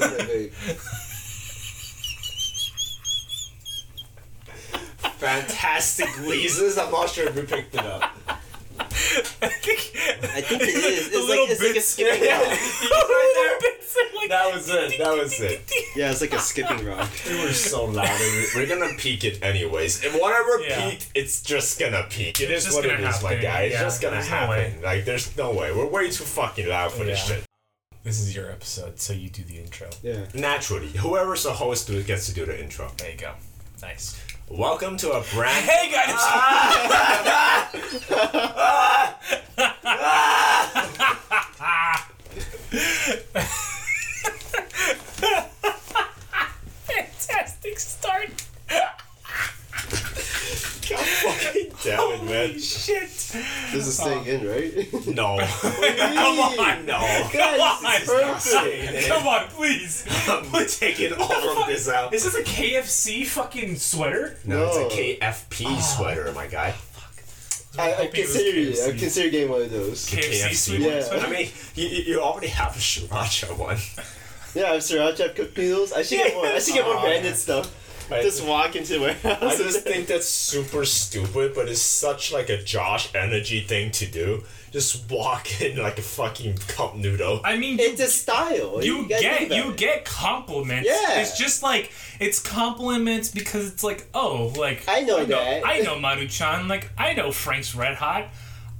was. Fantastic wheezes. I'm not sure if we picked it up. I think, I think it is. It's like it's like a skipping Yeah. rock. right there. Like- That was it. That was it. Yeah, it's like a skipping rock. We were so loud. and we- We're gonna peak it anyways. If whatever Yeah. peaked, it's just gonna peak. It It's what it is, gonna my happen, guy. It's yeah. just gonna There's no happen. Like, there's no way. We're way too fucking loud for this shit. This is your episode, so you do the intro. Yeah. Naturally, whoever's the host do- gets to do the intro. There you go. Nice. Welcome to a brand. Hey guys! Ah! Fantastic start. God fucking damn it, man. Shit! This is staying oh. in, right? No. Come on, no. Come on! Perfect. Come on, please. I'm taking all of this out. Is this a KFC fucking sweater? No, No. it's a KFP ah. sweater, my guy. I, I hoping consider it. I consider getting one of those. KFC sweet Yeah. sweater? I mean, you, you you already have a sriracha one. Yeah, I have sriracha, I have Cup Noodles. I should get more. I should get more ah. Oh, branded yeah. stuff. Right. Just walk into the warehouse. I just think that's super stupid, but it's such like a Josh energy thing to do. Just walk in like a fucking cup noodle. I mean, you it's a style. you gotta get you get compliments. Yeah. It's just like it's compliments because it's like, oh, like I know I know, that. I know Maruchan, like I know Frank's Red Hot.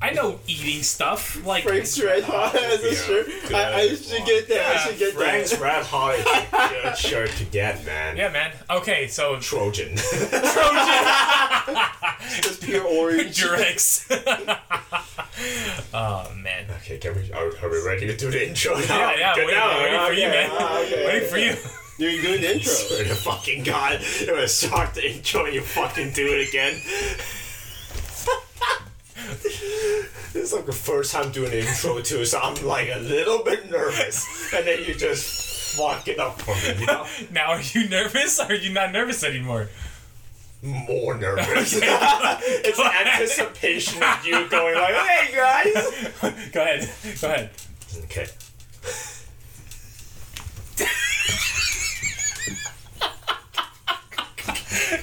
I know eating stuff. Like Frank's Red Hot as a Yeah, shirt. I, I should get that. I should get Frank's that. Red Hot is a good shirt to get, man. Yeah, man. Okay, so Trojan. Trojan. Just pure orange. Durex. oh man. okay, can we, are, are we ready to do the intro now? Yeah, yeah. Good Waiting, now, waiting for you, man. Ah, okay, waiting okay. for you. You're doing the intro. Swear to fucking God, it was start the intro you fucking do it again. this is like the first time doing an intro too, so I'm like a little bit nervous. And then you just fuck it up for me, you know? Now, are you nervous? Or are you not nervous anymore? More nervous. Okay. it's anticipation of you going like, hey guys! Go ahead. Go ahead. Okay.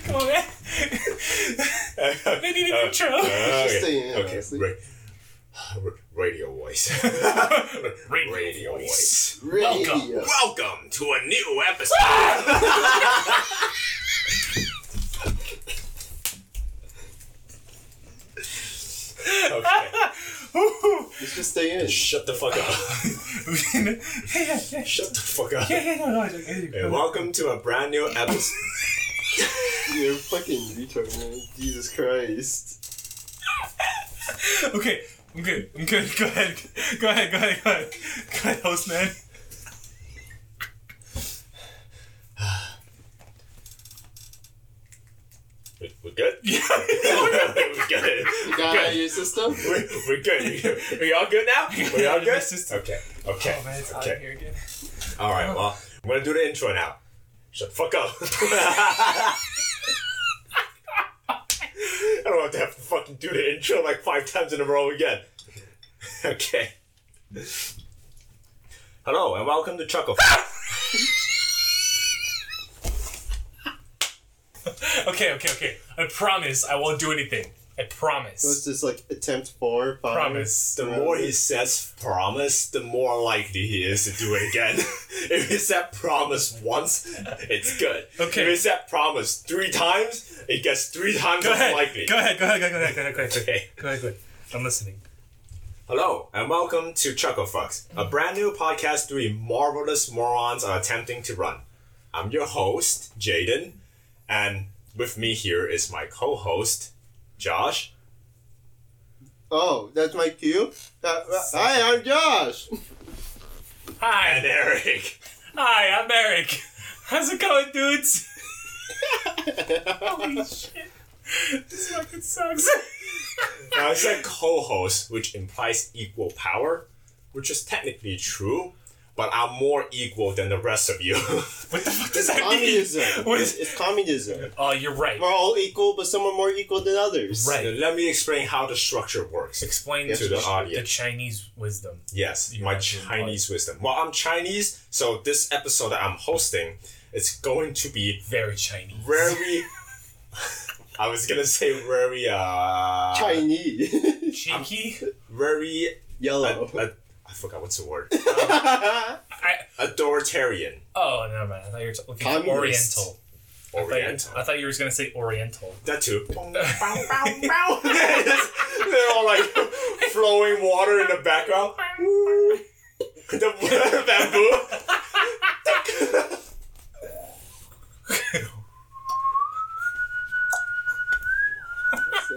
Come on, man. They need an intro. Just uh, saying, okay, okay. honestly. Ra- radio voice. Radio radio voice. Radio. Welcome to a new episode. okay. Let's just stay in. Shut the fuck up. yeah, yeah, yeah. Shut the fuck up. Yeah, yeah, no, no. I- I- And welcome to a brand new episode. You're fucking retard, man. Jesus Christ. Okay, I'm good. I'm good. Go ahead. Go ahead. Go ahead. Go ahead. Go ahead, host man. We- We're good? Yeah. We're good. You got out of your system? We're, we're good. We all good now? We all good? system. Okay. Okay. Oh man, it's hot okay. in here again. All right. Oh. Well, I'm gonna do the intro now. Shut the fuck up. I don't have to have to fucking do the intro like five times in a row again. okay. Hello and welcome to Chuckle. Okay, okay, okay. I promise I won't do anything. I Let's promise. just like attempt four, five. Promise. The more he says promise, the more likely he is to do it again. if he said promise once, it's good. Okay. If he said promise three times, it gets three times Go as ahead. likely. Go ahead. Go ahead. Go ahead. Go ahead. Go ahead. Go ahead. Okay. Go ahead. Go ahead. I'm listening. Hello, and welcome to Chuckle Fucks, a brand new podcast three marvelous morons are attempting to run. I'm your host, Jayden, and with me here is my co-host, Josh. Oh, that's my cue? Uh, uh, hi, I'm Josh. Hi. And Hi. Eric. Hi. I'm Eric. How's it going, dudes? Holy shit. This fucking sucks. Now I said co-host, which implies equal power, which is technically true, but I'm more equal than the rest of you. What the fuck does that mean? Communism. What It's, is- it's communism. Oh, you're right. We're all equal, but some are more equal than others. Right. Let me explain how the structure works. Explain to to the the, audience. Chinese wisdom. Yes, You're my absolutely Chinese wisdom. Well, I'm Chinese, so this episode that I'm hosting is going to be Very Chinese. very. I was gonna say very, uh, Chinese. Cheeky. very. Yellow. Uh, uh, I forgot what's the word. I, Authoritarian, oh, never mind. I thought you were talking Communist. Oriental. I thought, you, Oriental. I thought you were going to say Oriental. That too. They're all like flowing water in the background. the bamboo.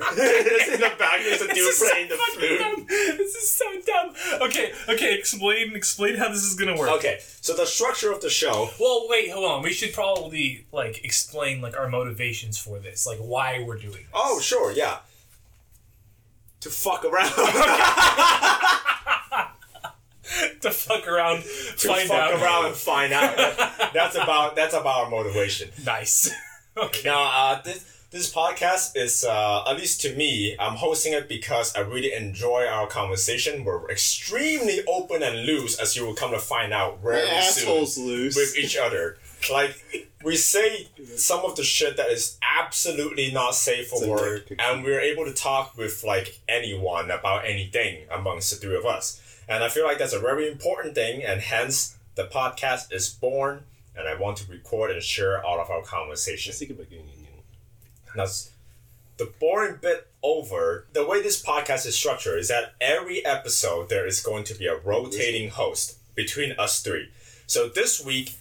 It's in the back. There's a dude This is so the flute. dumb. This is so dumb. Okay, okay. Explain, explain how this is gonna work. Okay, so the structure of the show. Well, wait, hold on. We should probably like explain like our motivations for this, like why we're doing this. Oh, sure, yeah. To fuck around. to fuck around, to find fuck out. around and find out. That's about that's about our motivation. Nice. okay. Now, uh, this this podcast is uh, at least to me, I'm hosting it because I really enjoy our conversation. We're extremely open and loose, as you will come to find out very Assholes soon loose. with each other. Like we say some of the shit that is absolutely not safe for work, and we're able to talk with like anyone about anything amongst the three of us. And I feel like that's a very important thing, and hence the podcast is born. And I want to record and share all of our conversations. Now, the boring bit over, the way this podcast is structured is that every episode there is going to be a rotating host between us three. So this week,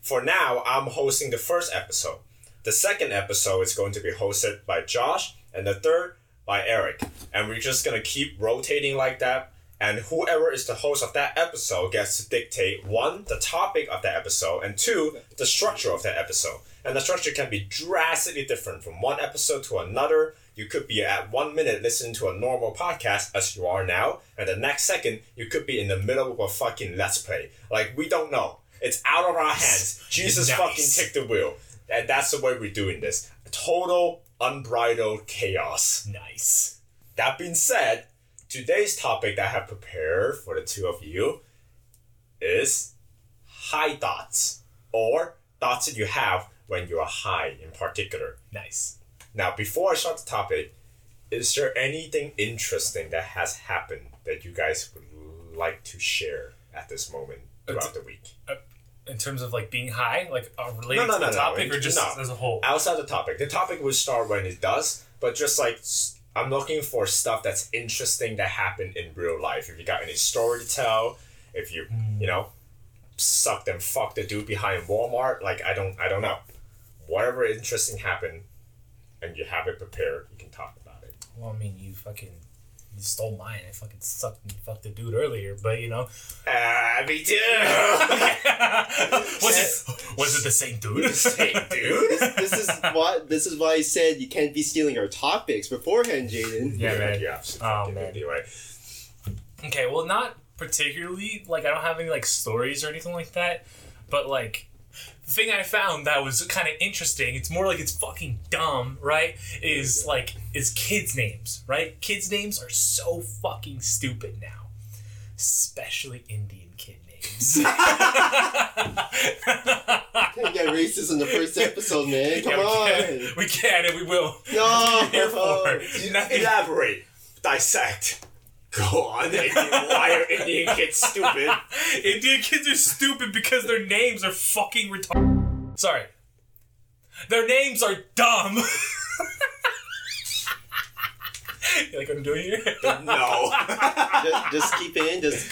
for now, I'm hosting the first episode. The second episode is going to be hosted by Josh, and the third by Eric. And we're just gonna keep rotating like that. And whoever is the host of that episode gets to dictate one, the topic of that episode, and two, the structure of that episode. And the structure can be drastically different from one episode to another. You could be at one minute listening to a normal podcast as you are now, and the next second you could be in the middle of a fucking let's play. Like we don't know. It's out of our hands. Jesus Nice. fucking take the wheel. And that's the way we're doing this. Total unbridled chaos. Nice. That being said, today's topic that I have prepared for the two of you is high thoughts, or thoughts that you have when you're high in particular. Nice. Now, before I start the topic, is there anything interesting that has happened that you guys would like to share at this moment throughout the week? In terms of like being high, like uh, related No, no, to the no, no. topic, or just as a whole. outside the topic. The topic will start when it does, but just like I'm looking for stuff that's interesting that happened in real life. If you got any story to tell, if you mm. you know sucked and fucked the dude behind Walmart, like I don't I don't know. Whatever interesting happened, and you have it prepared, you can talk about it. Well, I mean, you fucking stole mine. I fucking sucked and fucked the dude earlier, but you know. Ah, me too. was it was it the same dude? Hey, dude. This, this is why this is why I said you can't be stealing our topics beforehand, Jayden. Yeah, man. Yeah, absolutely. Oh, man. Anyway, Okay, well, not particularly. Like, I don't have any like stories or anything like that. But like, the thing I found that was kind of interesting. It's more like it's fucking dumb, right? Is like is kids' names, right? Kids' names are so fucking stupid now, especially Indian kid names. Can't get racist in the first episode, man. Come Yeah, we on. can, we can and we will. No. Here for elaborate, dissect. Go on. Why are Indian kids stupid? Indian kids are stupid because their names are fucking retarded. Sorry. Their names are dumb. you like what I'm doing here? No. just, just keep it in. Just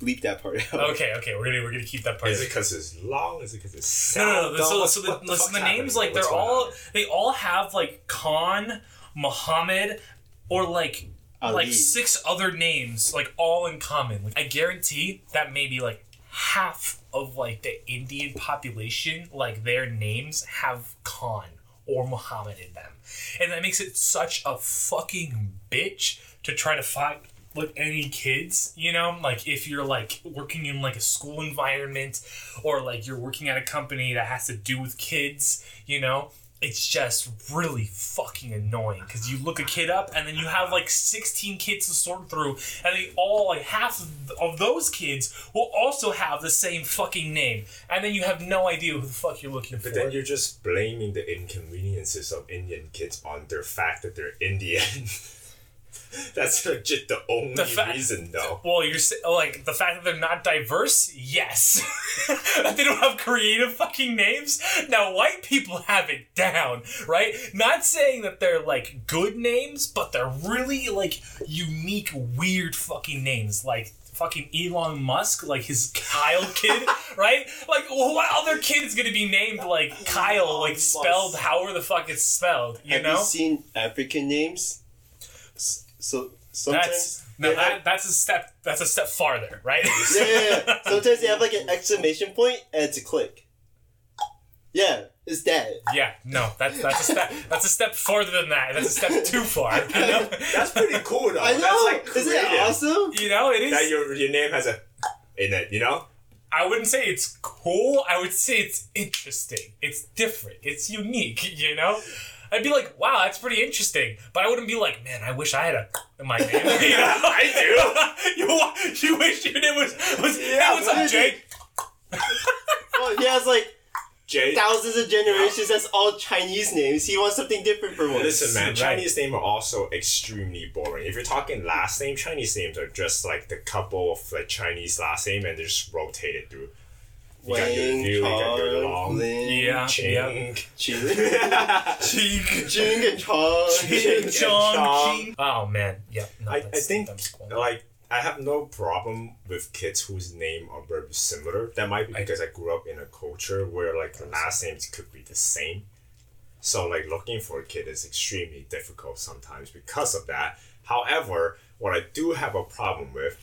bleep that part out. okay, okay, we're gonna we're gonna keep that part. Is it because it's long? Is it because it's no, no, no. So, dumb? so the, What listen, fuck's the names happening? like they're all on? they all have like Khan, Muhammad, or like Ali. like six other names like all in common. Like I guarantee that maybe like half of like the Indian population, like their names have Khan or Muhammad in them. And that makes it such a fucking bitch to try to find like any kids, you know, like if you're like working in like a school environment or like you're working at a company that has to do with kids, you know, it's just really fucking annoying because you look a kid up and then you have like 16 kids to sort through and they all like half of- of those kids will also have the same fucking name and then you have no idea who the fuck you're looking for But then you're just blaming the inconveniences of Indian kids on their fact that they're Indian. That's legit the only The fa- reason, though. well, you're like the fact that they're not diverse. Yes, that they don't have creative fucking names. Now, white people have it down, right? Not saying that they're like good names, but they're really like unique, weird fucking names, like fucking Elon Musk, like his Kyle kid, right? Like, what other kid is gonna be named like Kyle, like spelled however the fuck it's spelled? You Have know? you seen African names? S- So sometimes That's no, they that, have- that's a step. That's a step farther, right? yeah, yeah, yeah. Sometimes they have like an exclamation point and it's a click. Yeah, it's that. Yeah, no, that's that's a step. That's a step farther than that. That's a step too far. You know, That's pretty cool, though. I know. That's like Isn't it awesome? you know it That is. your your name has a in it, you know. I wouldn't say it's cool. I would say it's interesting. It's different. It's unique. You know. I'd be like, wow, that's pretty interesting. But I wouldn't be like, man, I wish I had a in my name. You know? I do. you, wa- you wish your name was was Yeah, yeah, what's but- up, Jake? Well, he has like Jay. thousands of generations. That's all Chinese names. He wants something different for once. Listen, man, Right. Chinese names are also extremely boring. If you're talking last name, Chinese names are just like the couple of like Chinese last name and they're just rotated through. You got your Wang, you Chong, Long, Lin, Yeah, Ching. yeah. Qin, Cheek. Jing, and Chong. Ching. Chong, Chong. Oh man, yep. No, I, I think cool. like I have no problem with kids whose name are very similar. That might be I- because I grew up in a culture where like the last names could be the same. So like looking for a kid is extremely difficult sometimes because of that. However, what I do have a problem with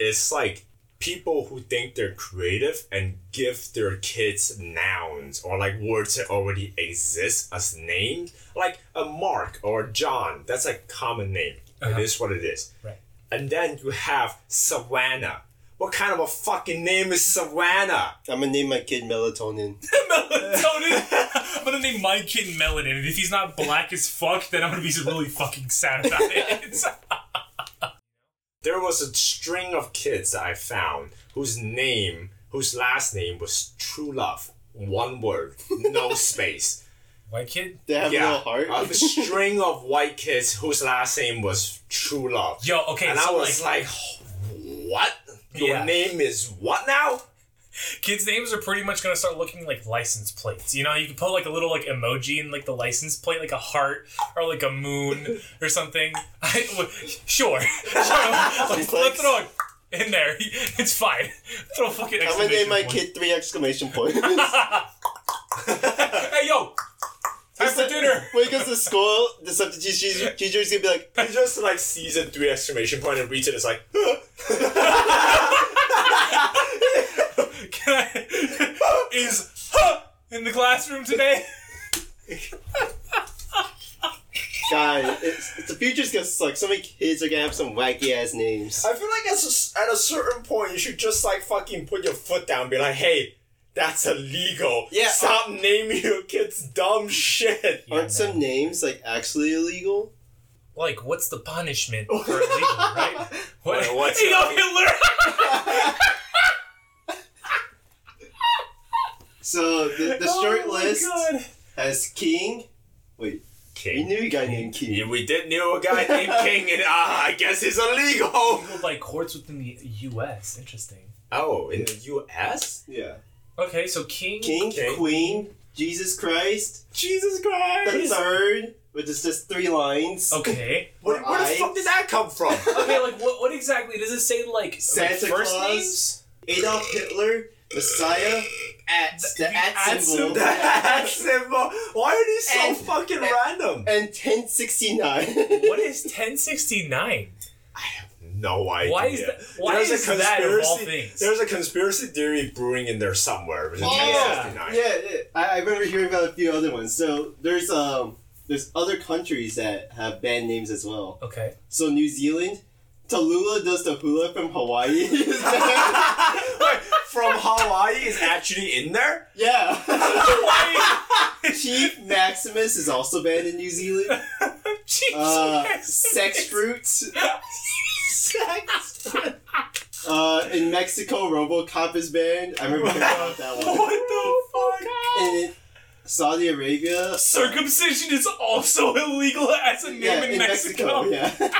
is like people who think they're creative and give their kids nouns or like words that already exist as names, like a Mark or a John. That's a common name. Uh-huh. It is what it is. Right. And then you have Savannah. What kind of a fucking name is Savannah? I'm gonna name my kid Melatonin. melatonin. I'm gonna name my kid Melanin, and if he's not black as fuck, then I'm gonna be really fucking sad about it. There was a string of kids that I found whose name, whose last name was True Love. One word, no space. White kid? They have a yeah, little heart. a string of white kids whose last name was True Love. Yo, okay, and so I was like, like, what? Your Yeah. name is what now? Kids' names are pretty much gonna start looking like license plates. You know, you can put like a little like emoji in like the license plate, like a heart or like a moon or something. I, well, sure, sure. Let's, let's throw it in there. It's fine. Throw fucking. I'm gonna name my point. kid three exclamation points. Hey yo, time for dinner. When he goes to school, the substitute teacher teacher's gonna be like, He just like sees a three exclamation point and reads it. It's like, Can I, is huh in the classroom today? "God, it's, it's the future's gonna suck. So many kids are gonna have some wacky ass names." I feel like at a, at a certain point, you should just like fucking put your foot down and be like, hey, that's illegal. Yeah. Stop naming your kids dumb shit. Yeah, Aren't some names like actually illegal? Like, what's the punishment for illegal, right? What, Wait, what's you know, the- Hitler? So the, the short Oh list God. has King. Wait, King. we knew a guy named King. Yeah, we did know a guy named King, and ah, I guess he's illegal. Legal by courts within the U.S. Interesting. Oh, in the U.S. Yeah, Okay, so King. King, King. Queen, Jesus Christ, Jesus Christ, the Christ. third, which is just three lines. Okay. Where, where the fuck did that come from? Okay, like what? What exactly does it say? Like Santa like first Claus. names? Adolf Hitler, Messiah, at The- the, the at at symbol, symbol. that symbol. Why are these so And- fucking and- random? and 1069. What is 1069? I have no idea. Why is that? Why There's is a that of all conspiracy- things? There's a conspiracy theory brewing in there somewhere. It was in Yeah, yeah, yeah. I, I remember hearing about a few other ones. So there's um there's other countries that have banned names as well. Okay. So New Zealand, Tallulah does the hula from Hawaii. From Hawaii is actually in there? yeah. Chief Maximus is also banned in New Zealand. Jesus. Uh, sex fruit. Sex. Uh, in Mexico, RoboCop is banned. I remember about that one. What the fuck? In Saudi Arabia, Circumcision is also illegal as a name yeah, in, in Mexico. Mexico, yeah.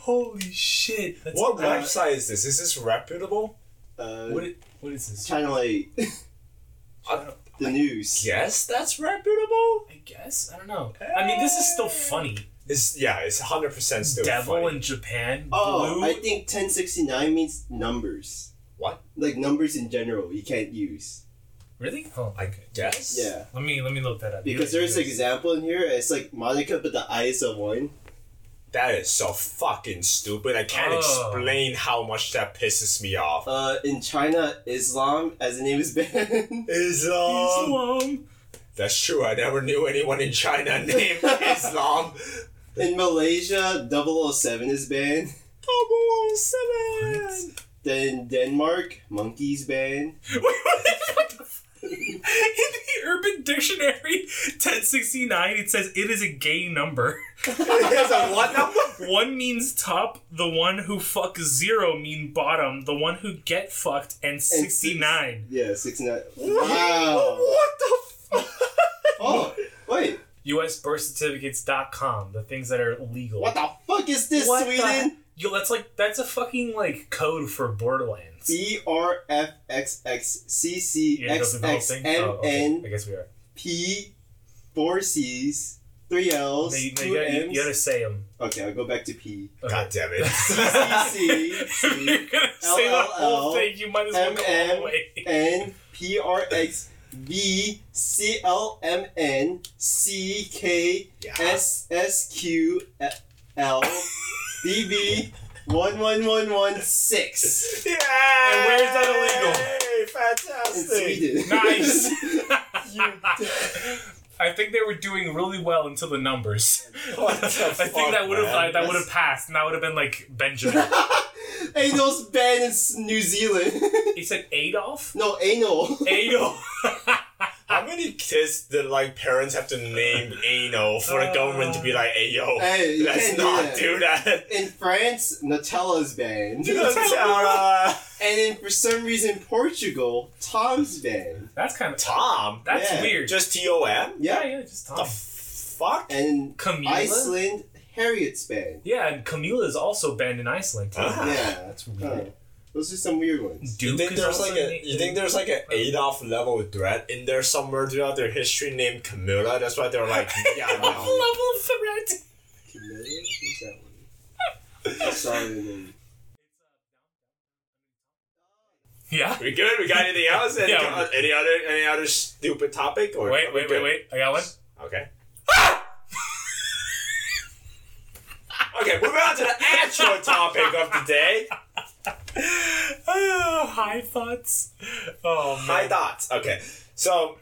Holy shit! That's What bad. website is this? Is this reputable? Uh, What? i- What is this? Channel 8, I the news. guess that's reputable? I guess I don't know. I mean, this is still funny. It's, yeah, it's 100% still Devil funny. in Japan. Oh, blue. I think 1069 means numbers. What? Like numbers in general, you can't use. really? Oh, I guess? Yeah. let me let me look that up. Because there's an example in here, it's like Monica, but the I is a 1. That is so fucking stupid. I can't explain how much that pisses me off. Uh, in China, Islam as the name is banned. Islam. Islam. That's true. I never knew anyone in China named Islam. in Malaysia, 007 is banned. 007. Then in Denmark, monkeys banned. Wait, what the- what the f- In the Urban Dictionary, 1069, it says it is a gay number. It's a what number? One means top, the one who fuck zero mean bottom, the one who get fucked, and 69. Yeah, 69. Wow. What the fuck? Oh, wait. USBirthcertificates.com, the things that are legal. What the fuck is this, What Sweden? Yo, that's like, that's a fucking, like, code for Borderlands. B R F X X C C You gonna go X through the whole X thing? M okay. N I guess we are. P four C's three L's No, you, no, two you, gotta, you, M's. gotta say them. Okay, I'll go back to P. God damn it. C You're gonna say the whole thing, you might as well go all the way. N P R X V C L M N C K Yeah. S S Q L B B one one one one six Yeah. And where's that Hey, fantastic. Nice. I think they were doing really well until the numbers. What the I think that would have man? that would have passed, and that would have been like Benjamin. Anal's banned in S- New Zealand. he said Adolf. no, anal. Adolf. How many kids did like parents have to name anal for the government to be like, hey yo, Hey, let's can't do that. do that. In France, Nutella's banned. Nutella. and then for some reason, Portugal, Tom's banned. That's kind of Tom. That's Yeah. weird. Just T O M. yeah, Yeah. yeah, just The fuck? And in Camila. Iceland, Harriet's banned. Yeah, and Camila is also banned in Iceland too. Ah. Yeah. That's Huh. weird. Those are some weird ones. Duke you think there's like a na- you think there's like an Adolf level threat in there somewhere throughout their history named Camilla? That's why they're like, yeah, no. level threat. Camilla? Who's that one? Sorry, name. Yeah. We good? We got anything else? Any, Yeah, uh, any other any other stupid topic? Or Wait, wait, wait, wait. I got one. Okay. okay, moving on to the actual topic of the day. Oh, high thoughts. Oh. My thoughts. Okay, so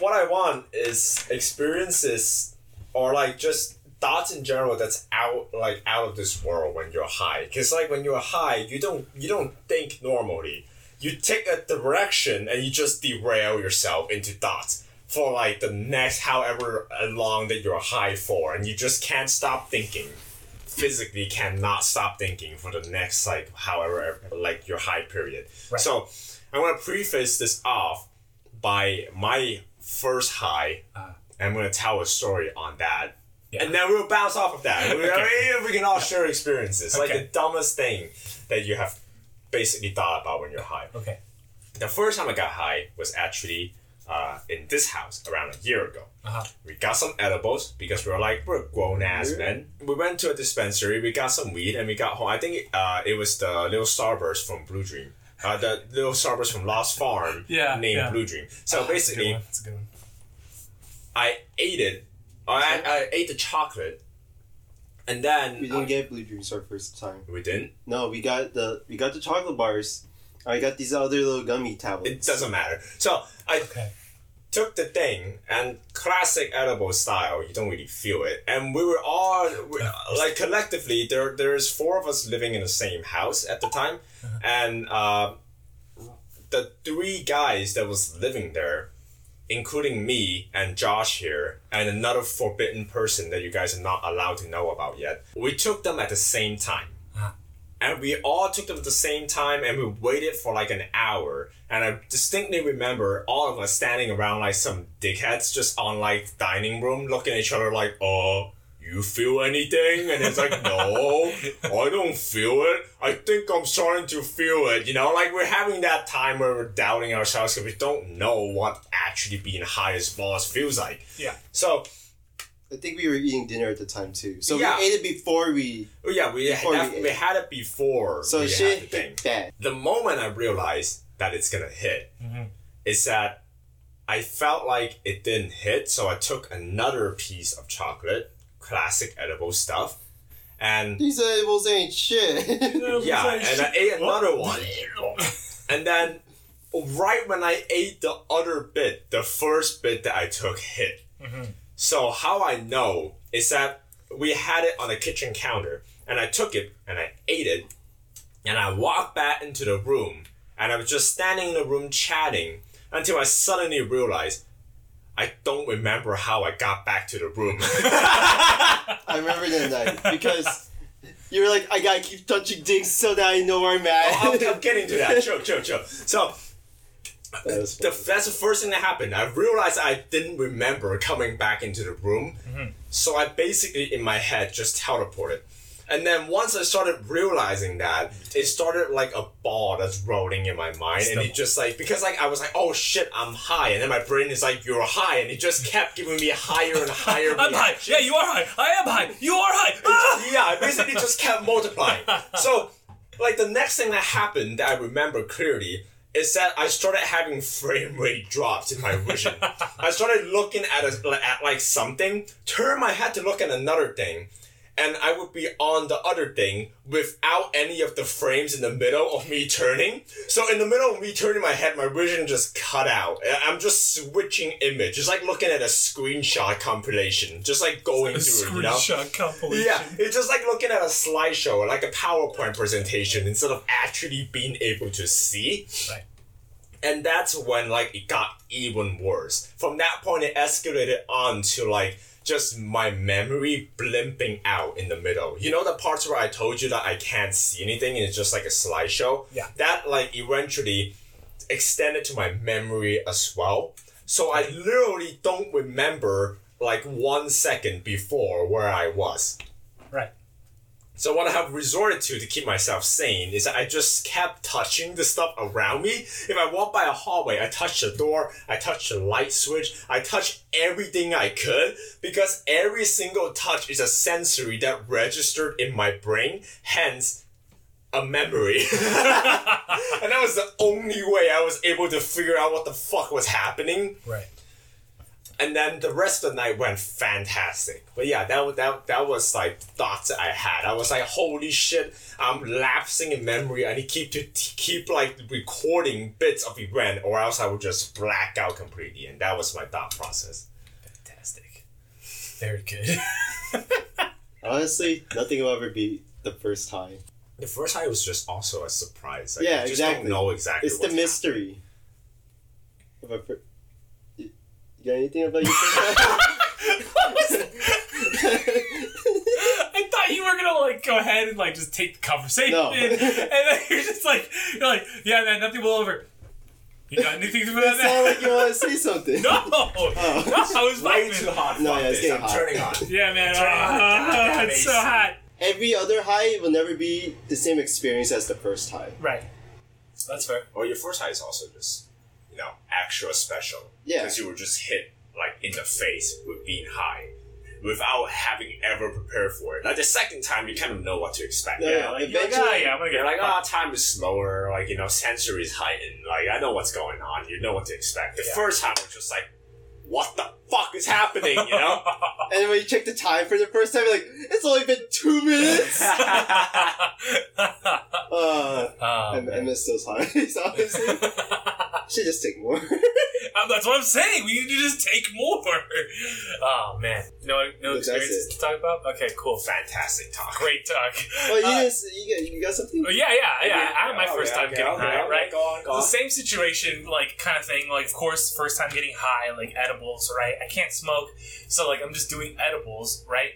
what I want is experiences or like just thoughts in general that's out like out of this world when you're high. Cause like when you're high, you don't you don't think normally. You take a direction and you just derail yourself into thoughts for like the next however long that you're high for, and you just can't stop thinking. Physically cannot stop thinking for the next like however like your high period. Right. So I want to preface this off by my first high. Ah. I'm going to tell a story on that. Yeah. And then we'll bounce off of that. I mean, we can all share experiences. Like the dumbest thing that you have basically thought about when you're high. Okay. The first time I got high was actually uh, in this house around a year ago. Uh-huh. We got some edibles because we were like, we're grown ass Yeah. men. We went to a dispensary, we got some weed, and we got home. I think uh, it was the little Starburst from Blue Dream. Uh, the little Starburst from Lost Farm Yeah, named yeah. Blue Dream. So That's basically. That's a good one. I ate it. I, I ate the chocolate, and then We didn't get blue dreams our first time. we didn't. No, we got the we got the chocolate bars. I got these other little gummy tablets. It doesn't matter. So I Okay. Took the thing and classic edible style, you don't really feel it. And we were all we, like collectively there there's four of us living in the same house at the time, and uh, the three guys that was living there, including me and Josh here, and another forbidden person that you guys are not allowed to know about yet. We took them at the same time. And we all took them at the same time and we waited for like an hour. And I distinctly remember all of us standing around like some dickheads just on like dining room looking at each other like, oh, you feel anything? And it's like, no, I don't feel it. I think I'm starting to feel it. You know, like we're having that time where we're doubting ourselves because we don't know what actually being high as balls feels like. Yeah. So, I think we were eating dinner at the time too. So Yeah. we ate it before we. oh yeah, we, had, we we had it before So we had the shit thing. hit bad. the moment I realized that it's gonna hit is that I felt like it didn't hit, so I took another piece of chocolate, classic edible stuff, and These edibles ain't shit. yeah, and I ate another one, and then right when I ate the other bit, the first bit that I took hit. So how I know is that we had it on the kitchen counter, and I took it and I ate it, and I walked back into the room, and I was just standing in the room chatting until I suddenly realized I don't remember how I got back to the room. I remember that night because you were like, I gotta keep touching things so that I know where I'm at. Oh, I'm, I'm getting to that. Chill, chill, chill. So That was the, that's the first thing that happened. I realized I didn't remember coming back into the room. So I basically, in my head, just teleported. And then once I started realizing that, it started like a ball that's rolling in my mind. And it just like, because like I was like, oh shit, I'm high. And then my brain is like, you're high. And it just kept giving me higher and higher. I'm high. Yeah, you are high. I am high. You are high. Ah! yeah, it basically just kept multiplying. So, like the next thing that happened that I remember clearly is that I started having frame rate drops in my vision. I started looking at a, at like something, turn my head to look at another thing, and I would be on the other thing without any of the frames in the middle of me turning. So in the middle of me turning my head, my vision just cut out. I'm just switching image, just like looking at a screenshot compilation, just like going A through it, you know? screenshot compilation. Yeah, it's just like looking at a slideshow or like a PowerPoint presentation instead of actually being able to see. Right. And that's when like it got even worse. From that point, it escalated on to like just my memory blimping out in the middle. You know the parts where I told you that I can't see anything and it's just like a slideshow. Yeah. That like eventually extended to my memory as well. So I literally don't remember like one second before where I was. So what I have resorted to to keep myself sane is that I just kept touching the stuff around me. If I walk by a hallway, I touch the door, I touch the light switch, I touch everything I could because every single touch is a sensory that registered in my brain, hence a memory. and that was the only way I was able to figure out what the fuck was happening Right. And then the rest of the night went fantastic. But yeah, that was that, that was like thoughts that I had. I was like, holy shit, I'm lapsing in memory. I need to keep to t- keep like recording bits of event, or else I would just black out completely. And that was my thought process. Fantastic. Very good. Honestly, nothing will ever be the first time. The first time was just also a surprise. Like, Yeah, you just exactly. don't know exactly. It's the what's mystery. Of a fir- you you got anything about your first time? I thought you were gonna like go ahead and like just take the conversation, No. and then you're just like, you're like, yeah, man, nothing will ever. You got anything for It sounded that? like you want to say something. no, no, I was Way too hot. No, yeah, it's getting I'm hot. turning on. Yeah, man, Turn on the uh, it's so hot. Every other high will never be the same experience as the first high. Right. That's fair. Well, your first high is also just, you know, extra special. Yeah. Because you were just hit, like, in the face with being high without having ever prepared for it. Like, the second time, you kind of know what to expect. Yeah, Yeah, like, you're like, eventually- oh, yeah, I'm gonna get, like, oh, time is slower, like, you know, sensory is heightened. Like, I know what's going on. You know what to expect. The Yeah. first time, was just like, what the fuck is happening, you know? And when you check the time for the first time, you're like, it's only been two minutes. Uh, Oh, I, I miss those highs, obviously. Should just take more. Um, that's what I'm saying. We need to just take more. Oh man, no, no that's experiences to talk about. Okay, cool. Fantastic talk. Great talk. Well, you, Uh, guys, you, got, you got something? Oh, yeah, yeah, yeah. I had my Okay, first time okay, getting okay, high, right? Go on, go on. The same situation, like kind of thing. Like, of course, first time getting high, like edibles, right? I can't smoke, so like I'm just doing edibles, right?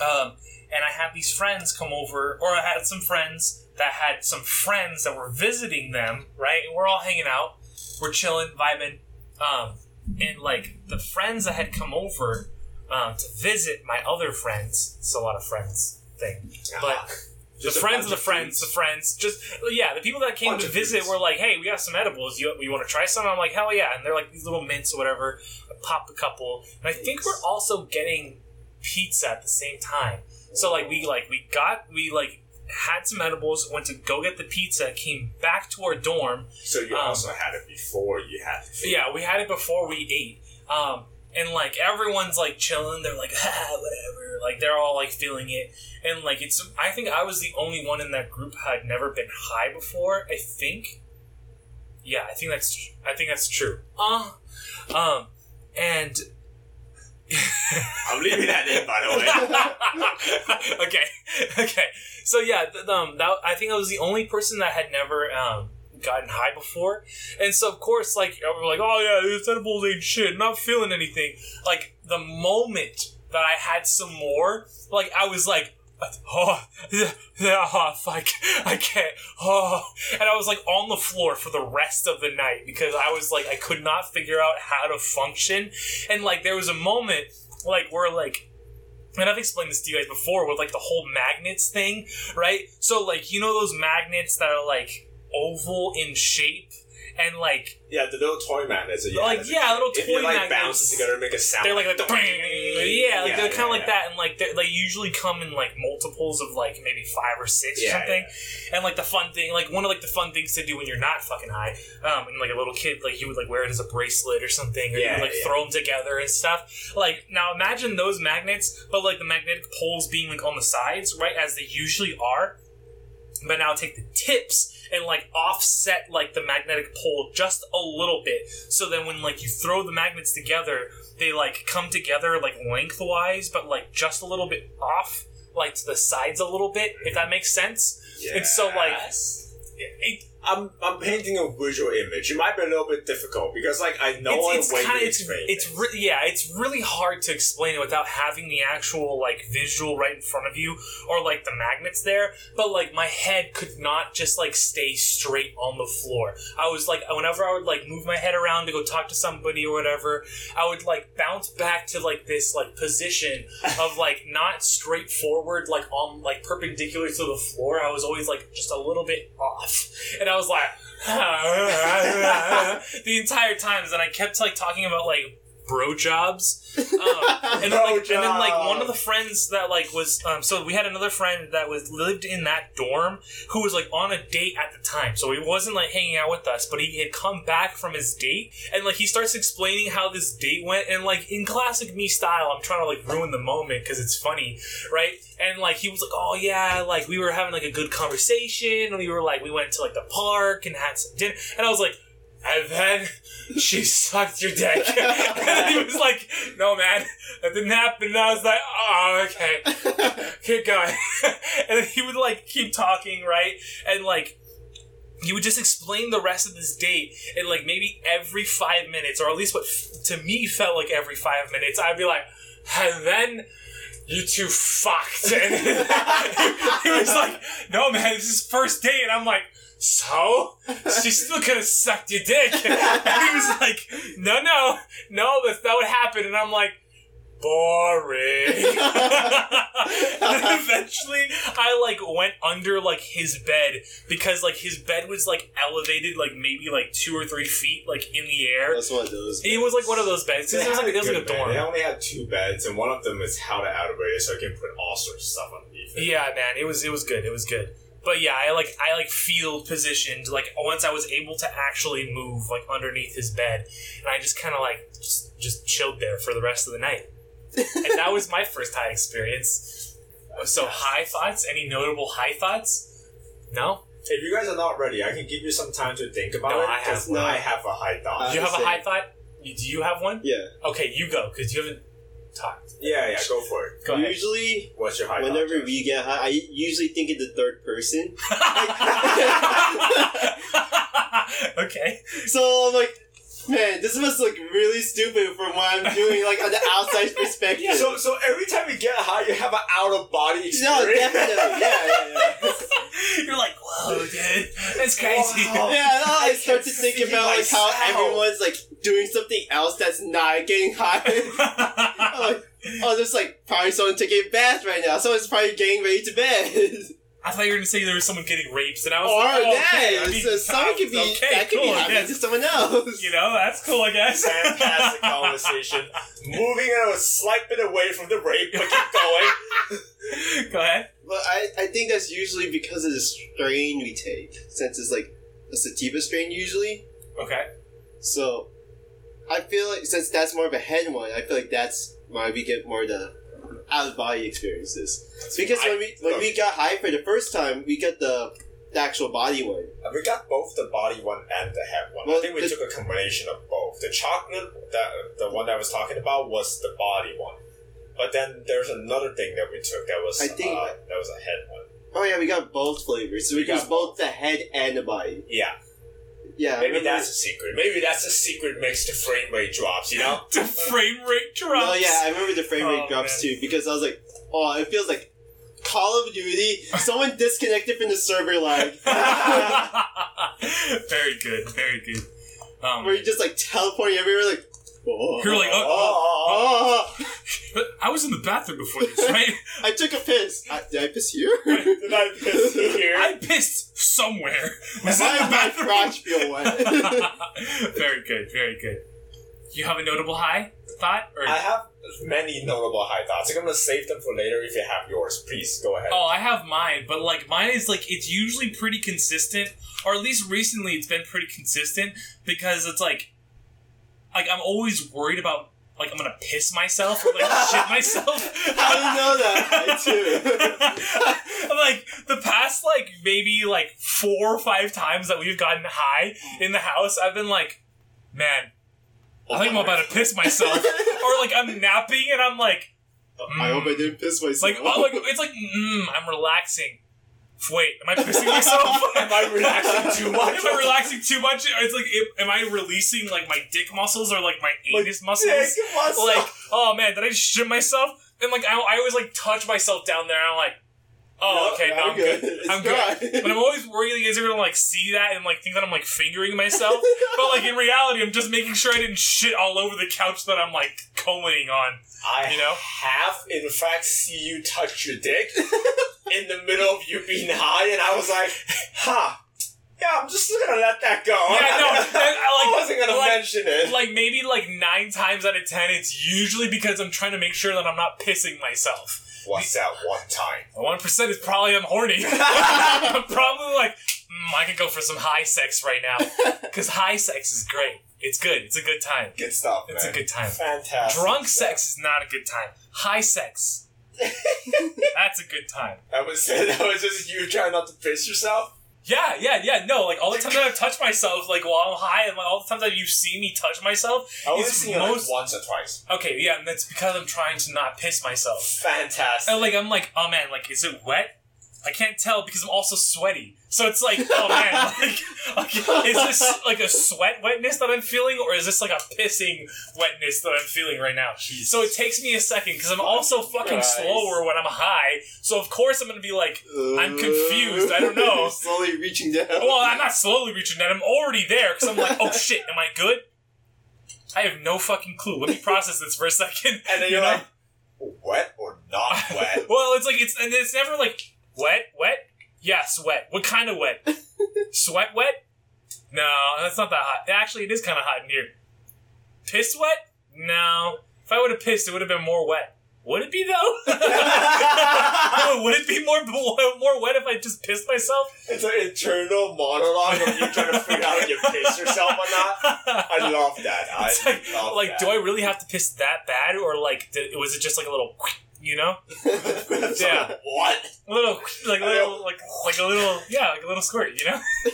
Um, and I had these friends come over, or I had some friends that had some friends that were visiting them, right? And we're all hanging out, we're chilling, vibing, um, and like the friends that had come over um, to visit my other friends. It's a lot of friends thing, but Ah, the friends of the friends, the friends, just yeah, the people that came Bunch to visit dudes. were like, "Hey, we got some edibles. You, you want to try some?" I'm like, "Hell yeah!" And they're like these little mints or whatever. I pop a couple, and I think we're also getting pizza at the same time. So like we like we got we like had some edibles, went to go get the pizza, came back to our dorm. So you Um, also had it before you had. Yeah, we had it before we ate. Um, and like everyone's like chilling. They're like, ah, whatever. Like they're all like feeling it. And like it's. I think I was the only one in that group who had never been high before. I think. Yeah, I think that's. I think that's true. Uh, um, and. I'm leaving that in, by the way. okay, okay. So yeah, th- um, that I think I was the only person that had never um gotten high before, and so of course, like we're like, oh yeah, this edibles ain't shit. Not feeling anything. Like the moment that I had some more, like I was like. Oh, yeah, oh, fuck, I can't. Oh, and I was like on the floor for the rest of the night because I was like, I could not figure out how to function. And like, there was a moment, like, where like, and I've explained this to you guys before with like the whole magnets thing, right? So like you know those magnets that are like oval in shape and like yeah, the little toy magnets. you Like, yeah, little toy you, like, magnets. together, make a sound. they're like, like the yeah, like they're kind of like yeah. that, and like they they usually come in like multiples of like maybe five or six or Yeah, something. And like the fun thing, like one of like the fun things to do when you're not fucking high, um, and like a little kid, like you would like wear it as a bracelet or something, or you would like yeah. throw them together and stuff. Like now, imagine those magnets, but like the magnetic poles being like on the sides, right, as they usually are. But now take the tips and like offset like the magnetic pole just a little bit, so then when like you throw the magnets together, they like come together like lengthwise, but like just a little bit off, like to the sides a little bit, if that makes sense. And so like it, I'm, I'm painting a visual image. It might be a little bit difficult because, like, I know it's, it's kind of it's it's re- yeah it's really hard to explain it without having the actual like visual right in front of you or like the magnets there. But like my head could not just like stay straight on the floor. I was like whenever i would like move my head around to go talk to somebody or whatever i would like bounce back to like this like position of like not straightforward like on like perpendicular to the floor. I was always like just a little bit off. And i was like the entire time and i kept like talking about like bro jobs. Um, and, then, like, and then like one of the friends that like was um, so we had another friend that was lived in that dorm who was like on a date at the time. So he wasn't like hanging out with us but he had come back from his date. And like he starts explaining how this date went. And like in classic me style i'm trying to like ruin the moment because it's funny right? And like he was like oh yeah like we were having like a good conversation. And we were like we went to like the park and had some dinner. And i was like and then she sucked your dick. and then he was like, no, man, that didn't happen. And I was like, oh, okay. Keep going. and then he would like keep talking, right? And like, he would just explain the rest of this date and like maybe every five minutes, or at least what f- to me felt like every five minutes, I'd be like, and then you two fucked. And he was like, no, man, this is first date. And I'm like, so? She still could have sucked your dick. And he was like, no, no, no, that's not what happened. And I'm like, boring. eventually, I like went under like his bed because like his bed was like elevated like maybe like two or three feet like in the air. That's one of those. It was like one of those beds. It was like, it was like a bed. dorm. They only had two beds, and one of them is held out of it, so I can put all sorts of stuff underneath it. Yeah, man, it was it was good. It was good. But yeah, I like I like field positioned like once I was able to actually move like underneath his bed, and I just kind of like just, just chilled there for the rest of the night. and that was my first high experience. So high thoughts? Any notable high thoughts? No. If you guys are not ready, I can give you some time to think about No, it. I have 'cause one. I have a high thought. Do you have a high thought? Do you have one? Yeah. Okay, you go because you haven't talked. yeah, yeah, go for it. Go ahead. Usually, What's your high whenever thought? we get high, I usually think in the third person. okay. So I'm like, man, this must look really stupid from what I'm doing, like on the outside perspective. Josh? So, so every time you get high, you have an out of body experience. no, definitely, yeah, yeah, yeah. You're like, whoa, dude, that's crazy. Wow. Yeah, no, I I start to think about like how everyone's like doing something else that's not getting high. I'm like, oh, oh, there's like probably someone taking a bath right now. Someone's probably getting ready to bed. I thought you were gonna say there was someone getting raped, and I was or like, oh, that, okay. I mean, so someone could be okay, that could cool, be I happening guess. to someone else. You know, that's cool, I guess. Fantastic conversation. Moving a slight bit away from the rape, but keep going. Go ahead. But I, I think that's usually because of the strain we take, since it's like a sativa strain usually. Okay. So I feel like since that's more of a head one, I feel like that's why we get more of the out of body experiences. Because when we when we got high for the first time, we got the, the actual body one. we got both the body one and the head one. I think we the- took a combination of both. The chocolate, that the one that I was talking about, was the body one. But then there's another thing that we took that was I think- uh, that was a head one. Oh yeah, we got both flavors. So we, We got both the head and the body. Yeah, Yeah, maybe remember- that's a secret. Maybe that's a secret mix to frame rate drops. You know. The frame rate drops. Oh yeah, I remember the frame rate Oh, drops man. too because I was like, oh, it feels like Call of Duty. Someone disconnected from the server lag, very good, very good. Um, where you just like teleporting everywhere, like. Oh, You're like, oh, oh, oh. but I was in the bathroom before this, right? I took a piss. I, did I piss here? Did I piss here? I pissed somewhere. Was Why in the did my bathroom. crotch feel wet? very good, very good. You have a notable high thought, or I have many notable high thoughts. I'm gonna save them for later. If you have yours, please go ahead. Oh, I have mine, but like mine is like it's usually pretty consistent, or at least recently it's been pretty consistent because it's like, like I'm always worried about like I'm gonna piss myself or like shit myself. How do you know that? I do. I'm like the past like maybe like four or five times that we've gotten high in the house, I've been like, man, I think I'm about to piss myself, or like I'm napping and I'm like. I hope I didn't piss myself. Like, oh, like it's like, mm, I'm relaxing. Wait, am I pissing myself? Am I relaxing too much? Am I relaxing too much? It's like, am I releasing like my dick muscles or like my anus muscles? Dick muscle. Like, oh man, did I just shit myself? And like, I, I always like touch myself down there. and I'm like, oh, No, okay, no, I'm good. good. I'm dry. good. But I'm always worried you guys are gonna like see that and like think that I'm like fingering myself. but like in reality, I'm just making sure I didn't shit all over the couch that I'm like combing on. I You know? have in fact see you touch your dick in the middle of you being high, and I was like, huh. Yeah, I'm just gonna let that go. Yeah, no, I, I, like- wasn't gonna like- mention it. like maybe like nine times out of ten, it's usually because I'm trying to make sure that I'm not pissing myself. What's that one time? One percent is probably I'm horny. I'm probably like, mm, I could go for some high sex right now because high sex is great. It's good. It's a good time. Good stuff, It's man. a good time. Fantastic. Drunk stuff. sex is not a good time. High sex, that's a good time. That was that was just you trying not to piss yourself. Yeah, yeah, yeah. No, like all the times that I've touched myself, like while I'm high, and like all the times that you see me touch myself, I only it's seen it most like once or twice. okay. Yeah, and that's because I'm trying to not piss myself. Fantastic. And like I'm like, oh man, like is it wet? I can't tell because I'm also sweaty. So it's like, oh man, like, like, is this like a sweat wetness that I'm feeling, or is this like a pissing wetness that I'm feeling right now? So it takes me a second because I'm also fucking Christ. slower when I'm high. So of course I'm gonna be like, I'm uh, confused, I don't know. Slowly reaching down. well, I'm not slowly reaching down. I'm already there because I'm like, oh shit, am I good? I have no fucking clue. Let me process this for a second. and then You you're know? like, wet or not wet? well, it's like it's and it's never like wet, wet. Yes, wet. What kind of wet? Sweat wet? No, that's not that hot. Actually, it is kind of hot in here. Piss wet? No. If I would have pissed, it would have been more wet. Would it be though? would it be more more wet if I just pissed myself? it's an internal monologue of you trying to figure out if you piss yourself or not. I love that. I It's like, love like that. do I really have to piss that bad, or like did, was it just like a little you know, Yeah. What? a little like a little like like a little yeah like a little squirt, you know.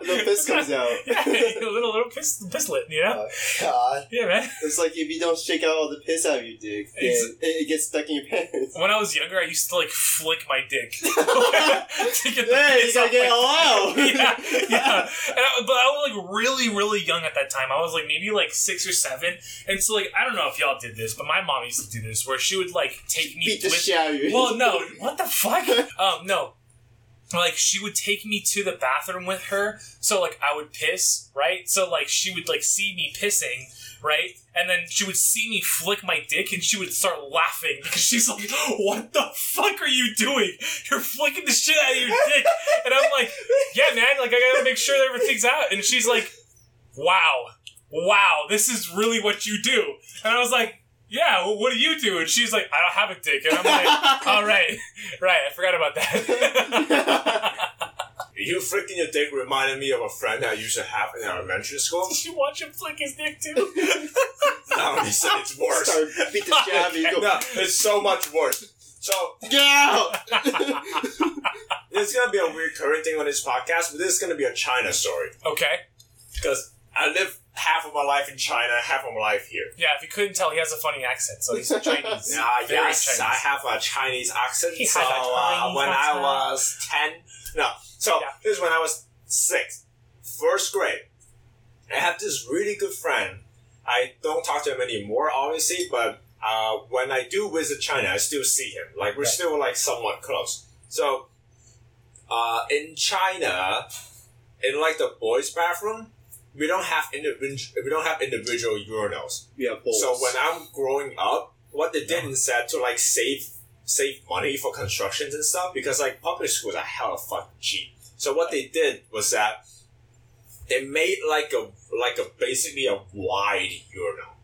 the piss comes out. yeah, a little little piss pisslet, you know. Oh, God. Yeah, man. It's like if you don't shake out all the piss out of your dick, it, it gets stuck in your pants. When I was younger, I used to like flick my dick to get the Hey, you gotta get all out. yeah, yeah. And I, but I was like really, really young at that time. I was like maybe like six or seven, and so like I don't know if y'all did this, but my mom used to do this, where she would like take me Beat the with. shit out of you. Well, no, what the fuck? Um, no. Like she would take me to the bathroom with her, so like I would piss, right? So like she would like see me pissing, right? And then she would see me flick my dick, and she would start laughing because she's like, "What the fuck are you doing? You're flicking the shit out of your dick." And I'm like, "Yeah, man. Like I gotta make sure that everything's out." And she's like, "Wow, wow, this is really what you do." And I was like, "Yeah, well, what do you do?" And she's like, "I don't have a dick." And I'm like, "All right, right. I forgot about that." You flicking your dick reminded me of a friend I used to have in elementary school. Did you watch him flick his dick too? No, he said it's worse. Start beat the shit out you. You go, No, it's so much worse. So get out! this is gonna be a recurring thing on this podcast, but this is gonna be a China story okay. because I live half of my life in China, half of my life here. Yeah, if you couldn't tell, he has a funny accent, so he's Chinese. Yeah, Very yes, Chinese. I have a Chinese accent. He so has a uh, Chinese when I was ten, no, so Yeah. this is when I was six, first grade. I have this really good friend. I don't talk to him anymore, obviously, but uh, when I do visit China, I still see him. Like we're Right. still like somewhat close. So, uh, in China, in like the boys' bathroom, we don't have individual we don't have individual urinals. Yeah, balls. So when I'm growing up, what they did instead to like save save money for constructions and stuff because like public schools are hell of fucking cheap. So what they did was that they made like a like a basically a wide urinal.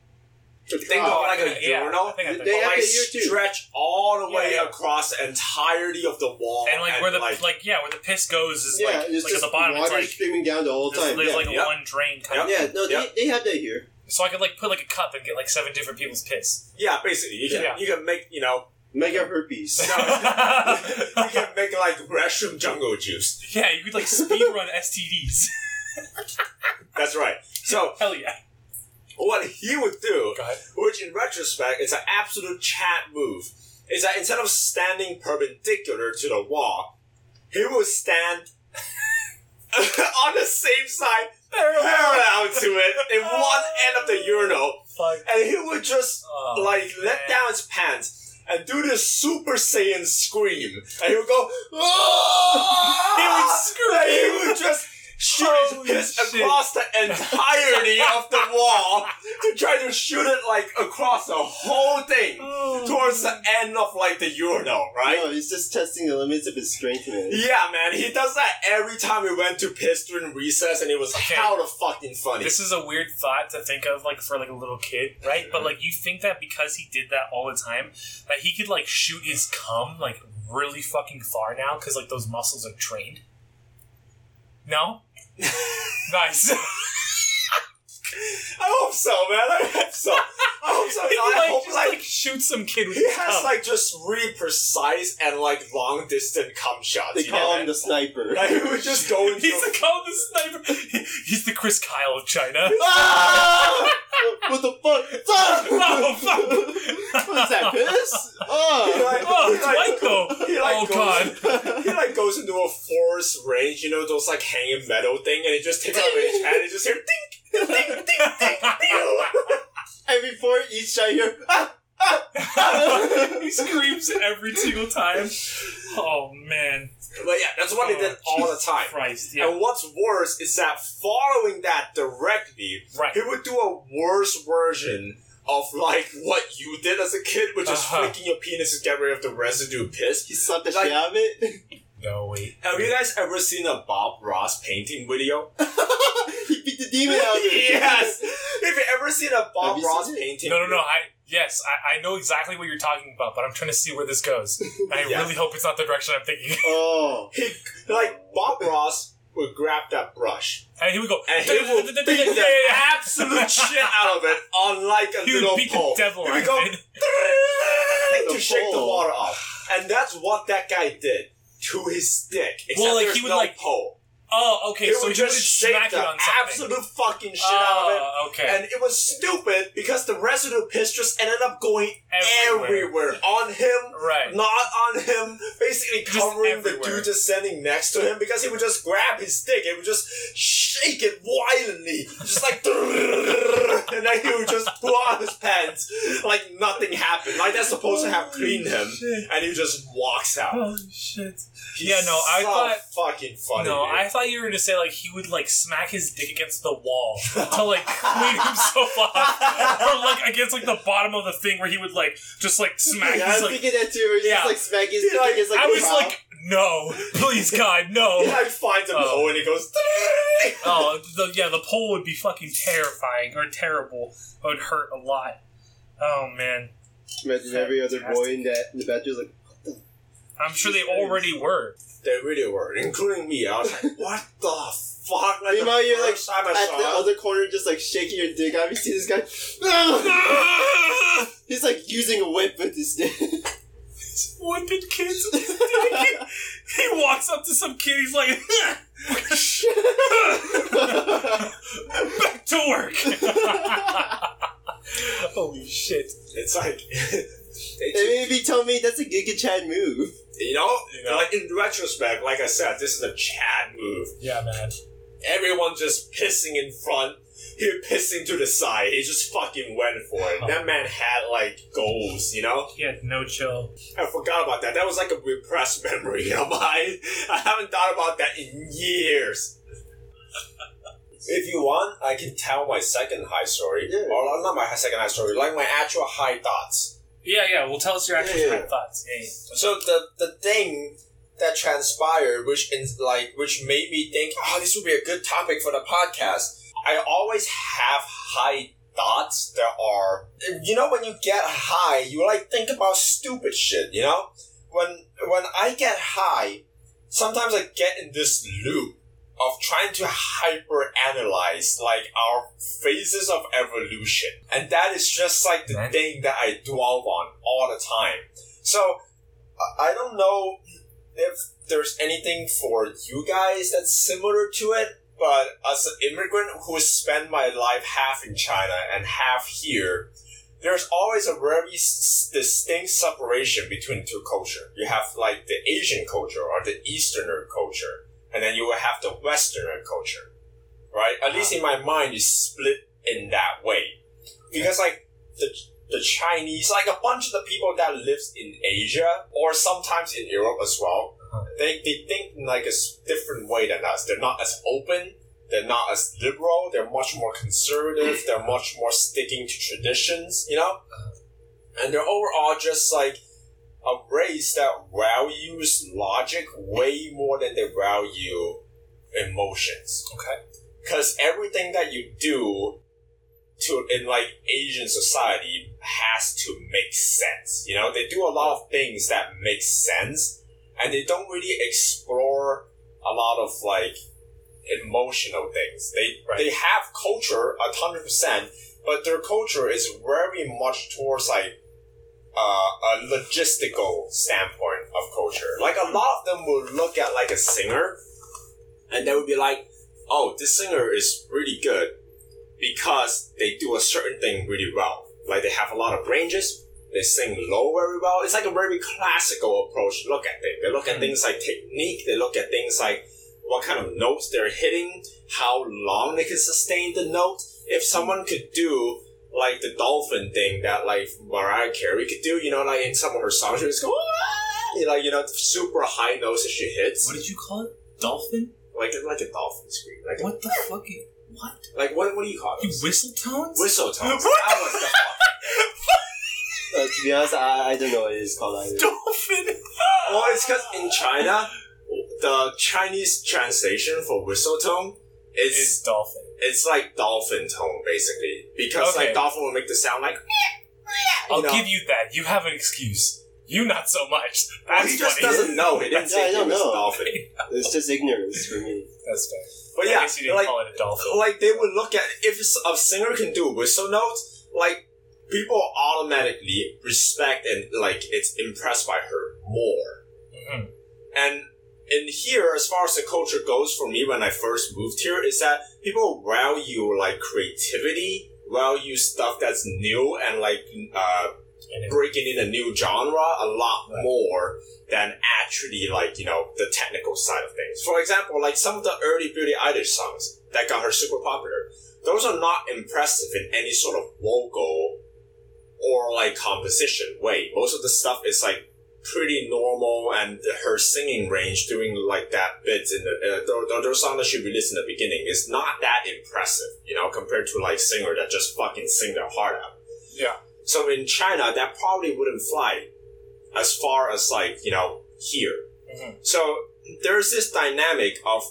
Think Oh, of like a yeah, I urinal, think They have like that stretch all the way yeah. across the entirety of the wall, and like where the like, yeah where the piss goes is yeah, like, it's like at the bottom water it's like streaming down the whole time. there's yeah. like Yep. one drain kind Yep. of yeah, no, Yep. they, they have that here. so I could like put like a cup and get like seven different people's piss. yeah, basically you can Yeah. you can make you know Mega herpes. you can make like restroom jungle juice. yeah, you could like speed run STDs. That's right. So Hell yeah. What he would do, which in retrospect is an absolute Chad move, is that instead of standing perpendicular to the wall, he would stand on the same side, parallel to it, in one end of the urinal, Fuck. and he would just Oh, like let down his pants and do this Super Saiyan scream, and he would go, "Ah!" He would scream. he would just shoot Holy his shit. across the entirety of the wall to try to shoot it like across the whole thing Oh. towards the end of like the urinal, right? No, he's just testing the limits of his strength, man. Yeah, man, he does that every time we went to piss during recess, and it was Okay. hella fucking funny. This is a weird thought to think of, like for like a little kid, right? But like you think that because he did that all the time, that he could like shoot his cum like really fucking far now because like those muscles are trained. No, nice. I hope so, man. I hope so. I hope so. he I like, hope just like like shoot some kid with he his has cum. like just really precise and like long distance cum shots. They you call know, him man? the sniper. Like he would just go into He's the call the sniper. He's the Chris Kyle of China. ah! What the fuck? Oh, fuck. what is that, piss? He Oh! like, Oh, he it's like- white though. He like Oh goes, god. He like goes into a forest range, you know, those like hanging metal thing, and he just takes out his hand and just hear ding, and before each shot, you're ah! ah, he screams every single time. Oh man. But yeah, that's what he did Oh, all the time. Christ. Yeah. And what's worse is that following that directly, Right. he would do a worse version of like what you did as a kid, which is Uh-huh. flicking your penis to get rid of the residue piss. He sucked the Like- shit out of it. No wait. Have you guys ever seen a Bob Ross painting video? he beat the demon out of it. yes. Have you ever seen a Bob Have Ross seen it? painting? No, no, no. I yes, I, I know exactly what you're talking about, but I'm trying to see where this goes. I Yeah. really hope it's not the direction I'm thinking. Oh. He like Bob Ross would grab that brush And he would go. and he will beat the absolute shit out of it on like a He little would beat pole. the devil He out would go it. trying the to shake the water off, and that's what that guy did to his stick. Except Well, like, there's he would, no like, pole. Oh, okay. He so would you would just shake the it on something. absolute fucking shit out of it. Oh, okay. And it was stupid because the residue piss just ended up going Everywhere. everywhere, on him, Right. not on him, basically covering the dude just standing next to him because he would just grab his stick and would just shake it violently, just like, and then he would just pull out his pants like nothing happened, like they're supposed to have cleaned him, shit. and he just walks out. Holy shit. He's Yeah, no, I so thought- fucking funny. No, dude. I thought you were gonna say like he would like smack his dick against the wall to like clean himself off, or like against like the bottom of the thing where he would like just like smack Yeah, his I'm like. thinking that too. Where he's Yeah. just like smacking his Yeah, dick against like I was wall. like, no, please God, no. Like finds a Oh. hole and he goes. Oh, the, yeah, the pole would be fucking terrifying or terrible. It would hurt a lot. Oh man, Imagine every other boy in that in the bathroom like, I'm sure they already were. They really were, including me. I was like, what the fuck? Like, Meanwhile, you're like I at the it- other corner, just like shaking your dick. out. you see this guy. He's like using a whip with his dick. Whipping kids with his dick. He walks up to some kid. He's like, back to work. Holy shit! It's like, maybe tell me that's a Giga Chad move. You know, You know? like in retrospect, like I said, this is a Chad move. Yeah, man. Everyone just pissing in front, he pissing to the side. He just fucking went for it. Oh. That man had like goals, you know. He had no chill. I forgot about that. That was like a repressed memory, you know. But I, I haven't thought about that in years. If you want, I can tell my second high story. Yeah. Or not my second high story, like my actual high thoughts. Yeah, yeah. Well, tell us your actual Yeah, thoughts. Yeah, yeah. So the the thing that transpired, which in, like which made me think, oh, this would be a good topic for the podcast. I always have high thoughts that are, you know, when you get high, you like think about stupid shit. You know, when when I get high, sometimes I get in this loop of trying to hyper analyze like our phases of evolution. And that is just like the Right. thing that I dwell on all the time. So I- don't know if there's anything for you guys that's similar to it, but as an immigrant who spent my life half in China and half here, there's always a very s- distinct separation between two culture. You have like the Asian culture or the Easterner culture, and then you will have the Westerner culture, right? At least in my mind, it's split in that way because like the the Chinese, like a bunch of the people that lives in Asia or sometimes in Europe as well, Uh-huh. they they think in like a different way than us. They're not as open. They're not as liberal. They're much more conservative. They're much more sticking to traditions. You know, and they're overall just like a race that values logic way more than they value emotions. Okay. Because everything that you do to in like Asian society has to make sense. You know, they do a lot of things that make sense, and they don't really explore a lot of like emotional things. They Right. they have culture a hundred percent, but their culture is very much towards like uh, a logistical standpoint of culture. Like a lot of them will look at like a singer, and they would be like, "Oh, this singer is really good because they do a certain thing really well. Like they have a lot of ranges." They sing low very well. It's like a very classical approach look at things. They look at Mm. things like technique. They look at things like what kind of notes they're hitting, how long they can sustain the note. If someone could do like the dolphin thing that like Mariah Carey could do, you know, like in some of her songs, she just go, "Ah," you know, you know, super high notes that she hits, What did you call it? Dolphin? like like a dolphin scream, like What the fuck? You, what? like what what do you call You it? whistle tones? Whistle tones. What That was the Uh, to be honest, I, I don't know what it is called either. Dolphin. Well, it's because in China, the Chinese translation for whistle tone Is is dolphin. it's like dolphin tone basically because Okay. like dolphin will make the sound like. I'll know. give you that. You have an excuse. You not so much. Well, That's he just funny. doesn't know. He didn't Yeah, say he don't was a dolphin. It's just ignorance for me. That's fair. But I yeah, guess you didn't like call it a dolphin. like they would look at if a singer can do whistle notes, like people automatically respect and like it's impressed by her more. Mhm. And in here, as far as the culture goes, for me when I first moved here, is that people value like creativity, value stuff that's new and like uh, breaking in a new genre a lot Right. more than actually like you know the technical side of things. For example, like some of the early Billie Eilish songs that got her super popular, those are not impressive in any sort of vocal or like composition way. Most of the stuff is like pretty normal, and her singing range doing like that bits in the uh, those, those songs that she released in the beginning is not that impressive, you know, compared to like singer that just fucking sing their heart out. Yeah. So in China, that probably wouldn't fly as far as like you know here. Mhm. So there's this dynamic of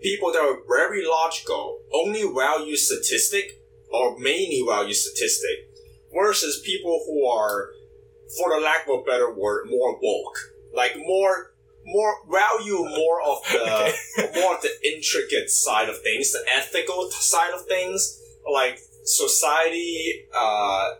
people that are very logical, only value statistic or mainly value statistic, versus people who are, for the lack of a better word, more woke, like more. More value more of the more of the intricate side of things, the ethical side of things, like society, uh,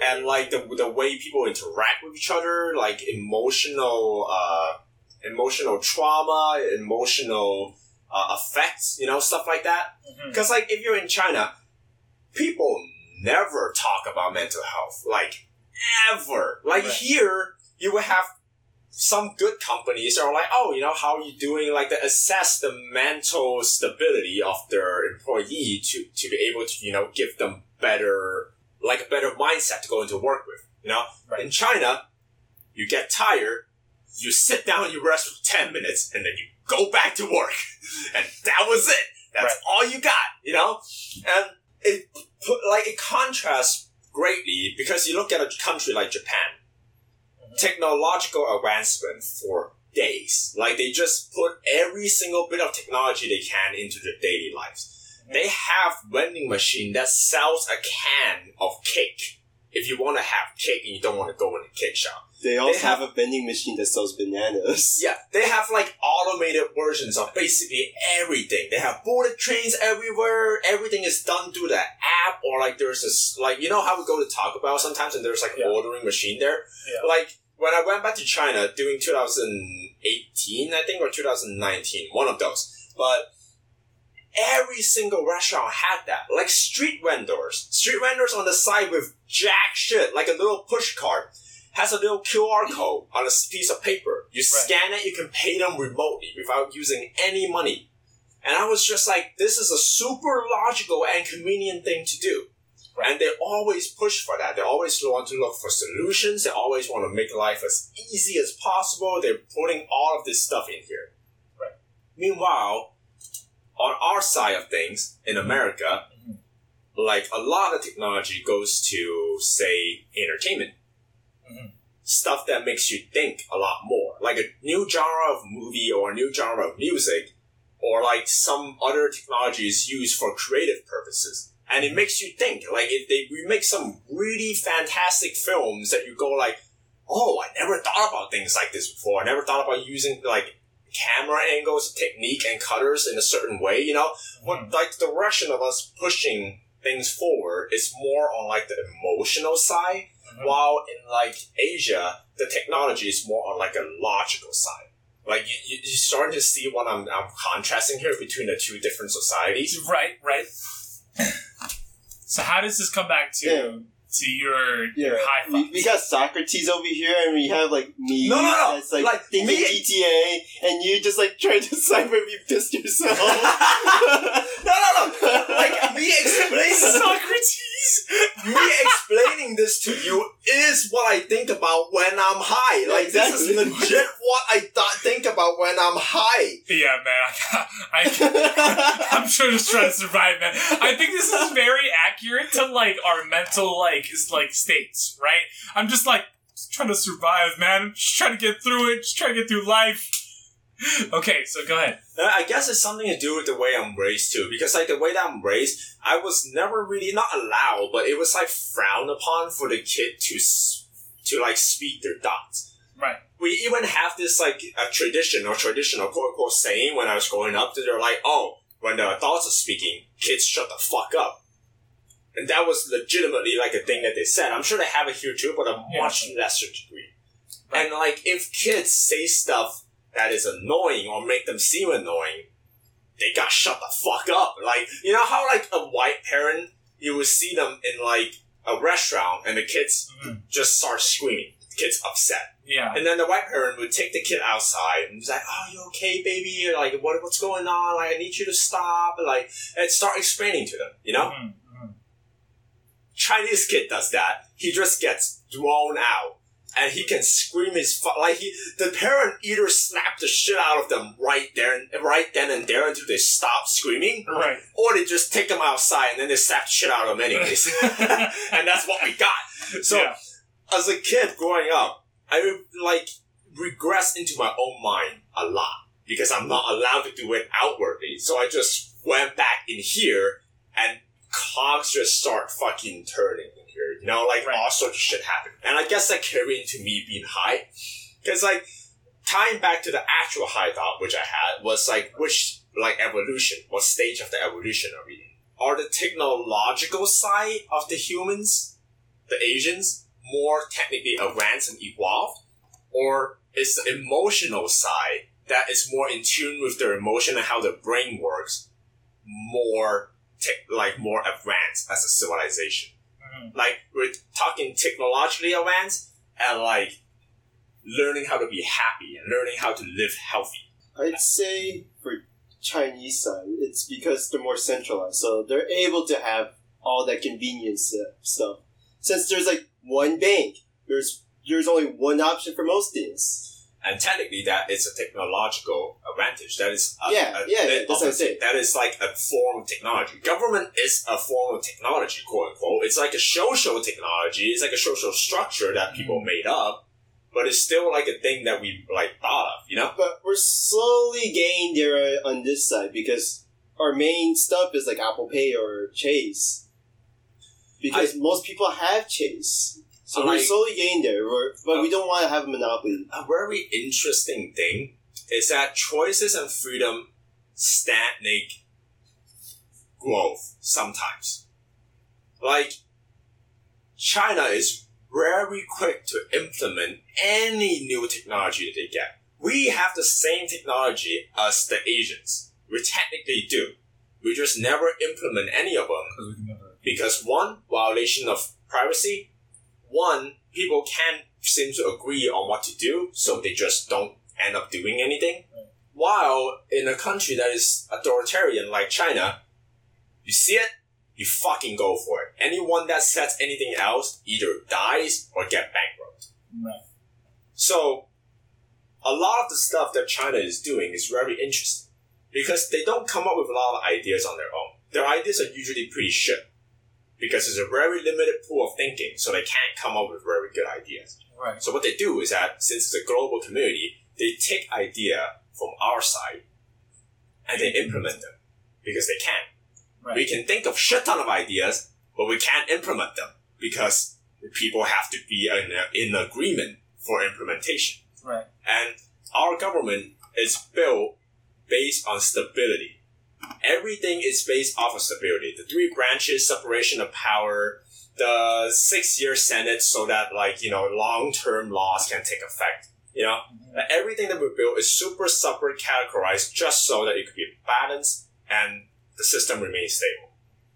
and like the the way people interact with each other, like emotional, uh, emotional trauma, emotional uh, effects, you know, stuff like that. Because like if you're in China, people never talk about mental health, like ever. Like Right. here, you will have some good companies are like, oh, you know, how are you doing? Like, they assess the mental stability of their employee to, to be able to, you know, give them better, like a better mindset to go into work with. You know, Right. in China, you get tired, you sit down, you rest for 10 minutes, and then you go back to work. And that was it. That's all you got, you know? And it put, like, it contrasts greatly because you look at a country like Japan, mm-hmm. technological advancement for days. Like, they just put every single bit of technology they can into their daily lives. Mm-hmm. They have vending machine that sells a can of cake. If you want to have cake and you don't want to go in a cake shop. They also have- have, a vending machine that sells bananas. Yeah, they have like automated versions of basically everything. They have bullet trains everywhere. Everything is done through the app, or like there's this like you know how we go to Taco Bell sometimes, and there's like Yeah. ordering machine there. Yeah. Like when I went back to China during 2018, I think, or 2019, one of those. But every single restaurant had that. Like street vendors, street vendors on the side with jack shit, like a little push cart has a little QR code on a piece of paper. You scan it, you can pay them remotely without using any money. And I was just like, this is a super logical and convenient thing to do. Right. And they always push for that. They always want to look for solutions. They always want to make life as easy as possible. They're putting all of this stuff in here. Right. Meanwhile, on our side of things in America, Mhm. like a lot of technology goes to, say, entertainment Mhm. stuff that makes you think a lot more. Like a new genre of movie or a new genre of music or like some other technologies used for creative purposes. And it makes you think. Like if they we make some really fantastic films that you go like, oh, I never thought about things like this before. I never thought about using like camera angles, technique, and cutters in a certain way. You know, what like the direction of us pushing things forward is more on like the emotional side Mhm. while in like Asia, the technology is more on like a logical side. Like you, you, you're starting to see what I'm, I'm contrasting here between the two different societies. Right, right. so how does this come back to Yeah. To your Yeah, your high we, five? we got Socrates over here, and we have like me. No, no, no. That's like, Like, thinking me- GTA, and you just like trying to decipher if you pissed yourself. no, no, no. Like me explaining, Socrates. me explaining this to you is what I think about when I'm high. Like this is legit what I thought think about when I'm high. Yeah, man. I, I, I'm sure just trying to survive, man. I think this is very accurate to like our mental like is like states, right? I'm just like just trying to survive, man. I'm just trying to get through it. Just trying to get through life. Okay, so go ahead. Uh, I guess it's something to do with the way I'm raised too, because like the way that I'm raised, I was never really not allowed, but it was like frowned upon for the kid to to like speak their thoughts. Right. We even have this like a tradition or traditional quote unquote saying when I was growing up that they're like, oh, when the adults are speaking, kids shut the fuck up. And that was legitimately like a thing that they said. I'm sure they have it here too, but a much lesser degree. And like, if kids say stuff that is annoying or make them seem annoying, they got shut the fuck up. Like, you know how like a white parent, you would see them in like a restaurant and the kids Mhm. just start screaming. The kid's upset. Yeah. And then the white parent would take the kid outside and he's like, "Oh, you okay, baby? Like, what, what's going on? Like, I need you to stop." Like, and start explaining to them. You know, Mhm, mhm. Chinese kid does that. He just gets thrown out, and he can scream his fu- like he. The parent either slap the shit out of them right there, and, right then and there until they stop screaming, Right. or they just take them outside and then they slap the shit out of them anyways. and that's what we got. So Yeah. as a kid growing up, I like regress into my own mind a lot because I'm not allowed to do it outwardly. So I just went back in here and cogs just start fucking turning in here. You know, like Right. all sorts of shit happen. And I guess that carried into me being high. Cause like tying back to the actual high thought which I had was like which like evolution, what stage of the evolution are we in? Are the technological side of the humans, the Asians, more technically advanced and evolved? Or is the emotional side that is more in tune with their emotion and how their brain works more tech like more advanced as a civilization? Mhm. Like we're talking technologically advanced and like learning how to be happy and learning how to live healthy. I'd say for Chinese side, it's because they're more centralized, so they're able to have all that convenience uh, stuff. Since there's like one bank, there's there's only one option for most things. And technically, that is a technological advantage. That is, a, Yeah, a- yeah, that- that's what I'm. That is like a form of technology. Government is a form of technology, quote unquote. It's like a social technology. It's like a social structure that people Mm. made up, but it's still like a thing that we like thought of. You know? But we're slowly gaining there on this side because our main stuff is like Apple Pay or Chase. Because most people have Chase. So I we're like- slowly getting there, we're, but we oh. don't want to have a monopoly. a very interesting thing is that choices and freedom stagnate growth sometimes. Like, China is very quick to implement any new technology that they get. We have the same technology as the Asians. We technically do. We just never implement any of them Because we can never. because one violation of privacy one people can't seem to agree on what to do so they just don't end up doing anything Right. while in a country that is authoritarian like china you see it you fucking go for it anyone that says anything else either dies or get bankrupt Right. so a lot of the stuff that china is doing is very interesting because they don't come up with a lot of ideas on their own their ideas are usually pretty shit because it's a very limited pool of thinking, so they can't come up with very good ideas. Right. So what they do is that since it's a global community, they take idea from our side and they implement them because they can. Right. We can think of shit ton of ideas, but we can't implement them because people have to be in, in agreement for implementation. Right. And our government is built based on stability. Everything is based off of stability. The three branches, separation of power, the six year Senate so that like, you know, long term laws can take effect. You know? Mm-hmm. Like, Everything that we build is super separate categorized just so that it could be balanced and the system remains stable.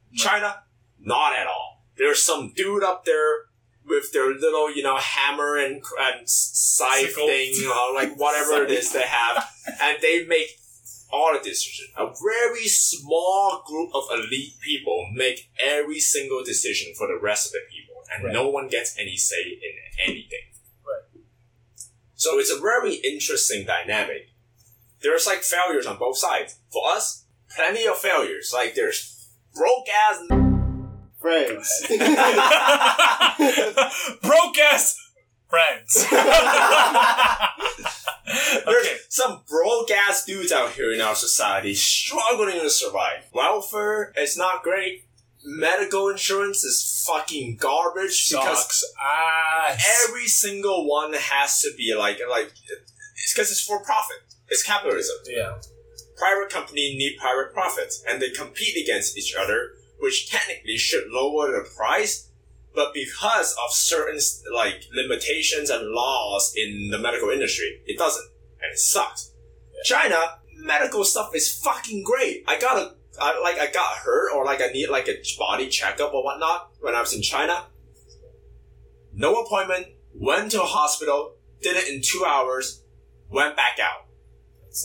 Mm-hmm. China, not at all. There's some dude up there with their little, you know, hammer and, and scythe Sickle. thing, or like whatever it is they have, and they make all the decisions. A very small group of elite people make every single decision for the rest of the people, and Right. no one gets any say in anything. Right. So it's a very interesting dynamic. There's like failures on both sides. For us, plenty of failures. Like there's broke ass Friends. Broke ass friends. There's okay. some broke ass dudes out here in our society struggling to survive. Welfare is not great. Medical insurance is fucking garbage because Sucks ass. every single one has to be like like it's because it's for profit. It's capitalism. yeah. Private company need private profits, and they compete against each other which technically should lower the price, but because of certain like limitations and laws in the medical industry, it doesn't, and it sucks. China medical stuff is fucking great. I got a I, like I got hurt or like I need like a body checkup or whatnot when I was in China. No appointment, went to a hospital, did it in two hours, went back out.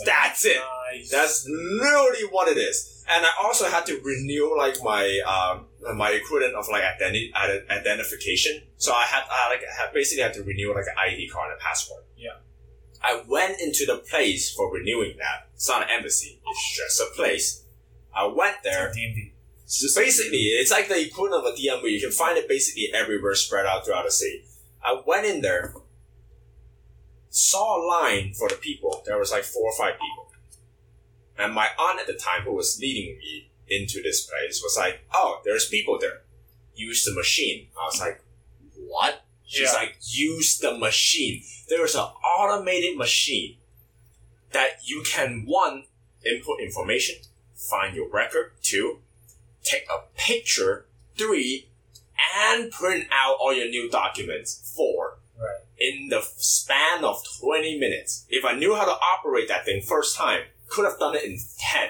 That's it. Nice. That's literally what it is. And I also had to renew like my um my equivalent of like identi- ide- identification. So I had I like had basically had to renew like an ID card and a passport. Yeah. I went into the place for renewing that. It's not an embassy. It's just a place. I went there. DMV. It's just Basically, it's like the equivalent of a DMV. You can find it basically everywhere spread out throughout the city. I went in there, saw a line for the people. There was like four or five people. And my aunt at the time, who was leading me into this place, was like, Oh, there's people there. Use the machine. I was like, What? She's Yeah. like, Use the machine. There's an automated machine that you can, one, input information, find your record, two, take a picture, three, and print out all your new documents, four, Right. in the span of 20 minutes. If I knew how to operate that thing first time, could have done it in 10.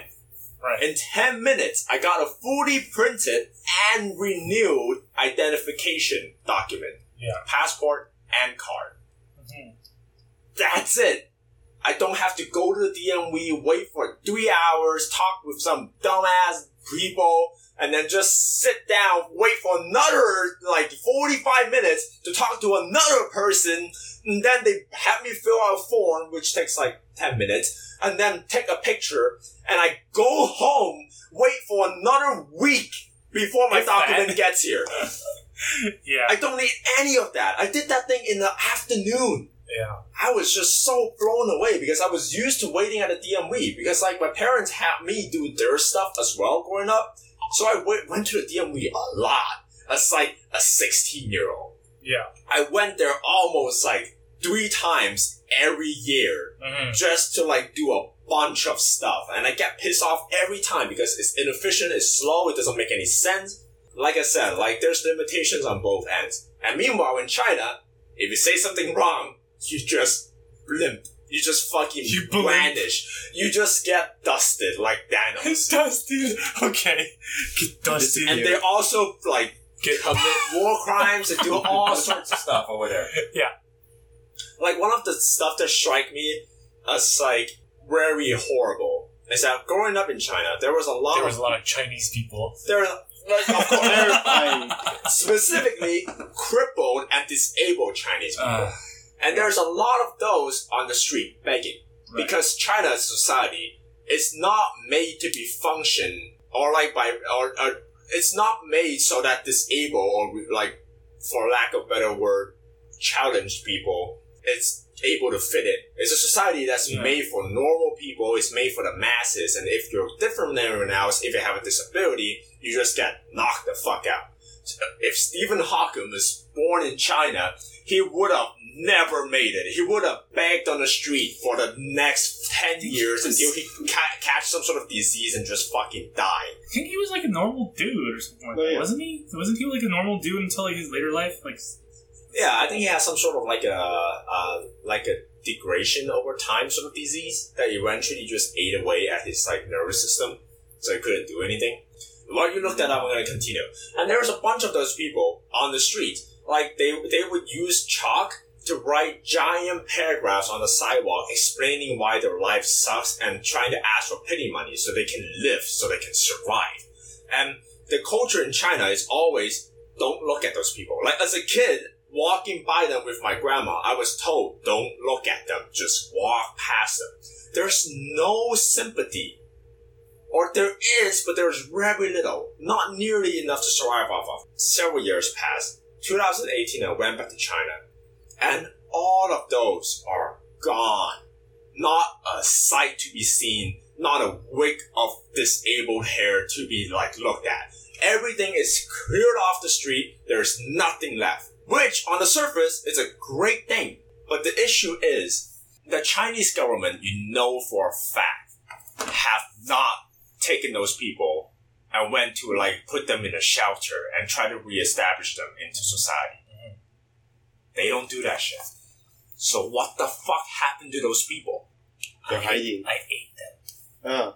Right. In 10 minutes, I got a fully printed and renewed identification document. Yeah. Passport and card. Mhm. That's it. I don't have to go to the DMV, wait for three hours, talk with some dumbass people, and then just sit down, wait for another like 45 minutes to talk to another person, and then they have me fill out a form, which takes like 10 minutes, and then take a picture, and I go home, wait for another week before my document gets here. Yeah. I don't need any of that. I did that thing in the afternoon. yeah. I was just so blown away because I was used to waiting at the DMV because like my parents had me do their stuff as well growing up. So I went, went to the DMV a lot as like a 16 year old. Yeah. I went there almost like three times every year hmm just to like do a bunch of stuff. And I get pissed off every time because it's inefficient, it's slow, it doesn't make any sense. Like I said, like there's limitations on both ends. And meanwhile in China, if you say something wrong, you just limp. You just fucking You blimp. brandish. You just get dusted like Thanos. dusted. Okay. Get dusted. and they also like get commit war crimes and do all sorts of stuff over there. Yeah. Like one of the stuff that strike me as like very horrible is that growing up in China, there was a lot there of was a lot of Chinese people. there, like, of course, terrifying. specifically crippled and disabled Chinese people, Uh, and there's a lot of those on the street begging Right. because China's society is not made to be function or like by or, or it's not made so that disabled or like for lack of better word challenged people it's able to fit in. It's a society that's Yeah. made for normal people. It's made for the masses. And if you're different than everyone else, if you have a disability, you just get knocked the fuck out. So If Stephen Hawking was born in China, he would have never made it. He would have begged on the street for the next 10 years until he ca- catch some sort of disease and just fucking die. I think he was like a normal dude or something like Oh, that, yeah. wasn't he? Wasn't he like a normal dude until like his later life? Like, Yeah, I think he has some sort of like a uh, like a degradation over time sort of disease that eventually just ate away at his like nervous system, so he couldn't do anything. While you look that up, I'm gonna continue. And there was a bunch of those people on the street, like they they would use chalk to write giant paragraphs on the sidewalk explaining why their life sucks and trying to ask for pity money so they can live, so they can survive. And the culture in China is always don't look at those people. Like as a kid, walking by them with my grandma, I was told don't look at them, just walk past them. There's no sympathy. Or there is, but there's very little. Not nearly enough to survive off of. Several years passed. 2018, I went back to China. And all of those are gone. Not a sight to be seen. Not a wig of disabled hair to be like looked at. Everything is cleared off the street. There's nothing left. Which, on the surface, is a great thing. But the issue is, the Chinese government, you know for a fact, have not taken those people and went to like put them in a shelter and try to reestablish them into society. Mm-hmm. They don't do that shit. So what the fuck happened to those people? They're hiding. I ate them. Oh.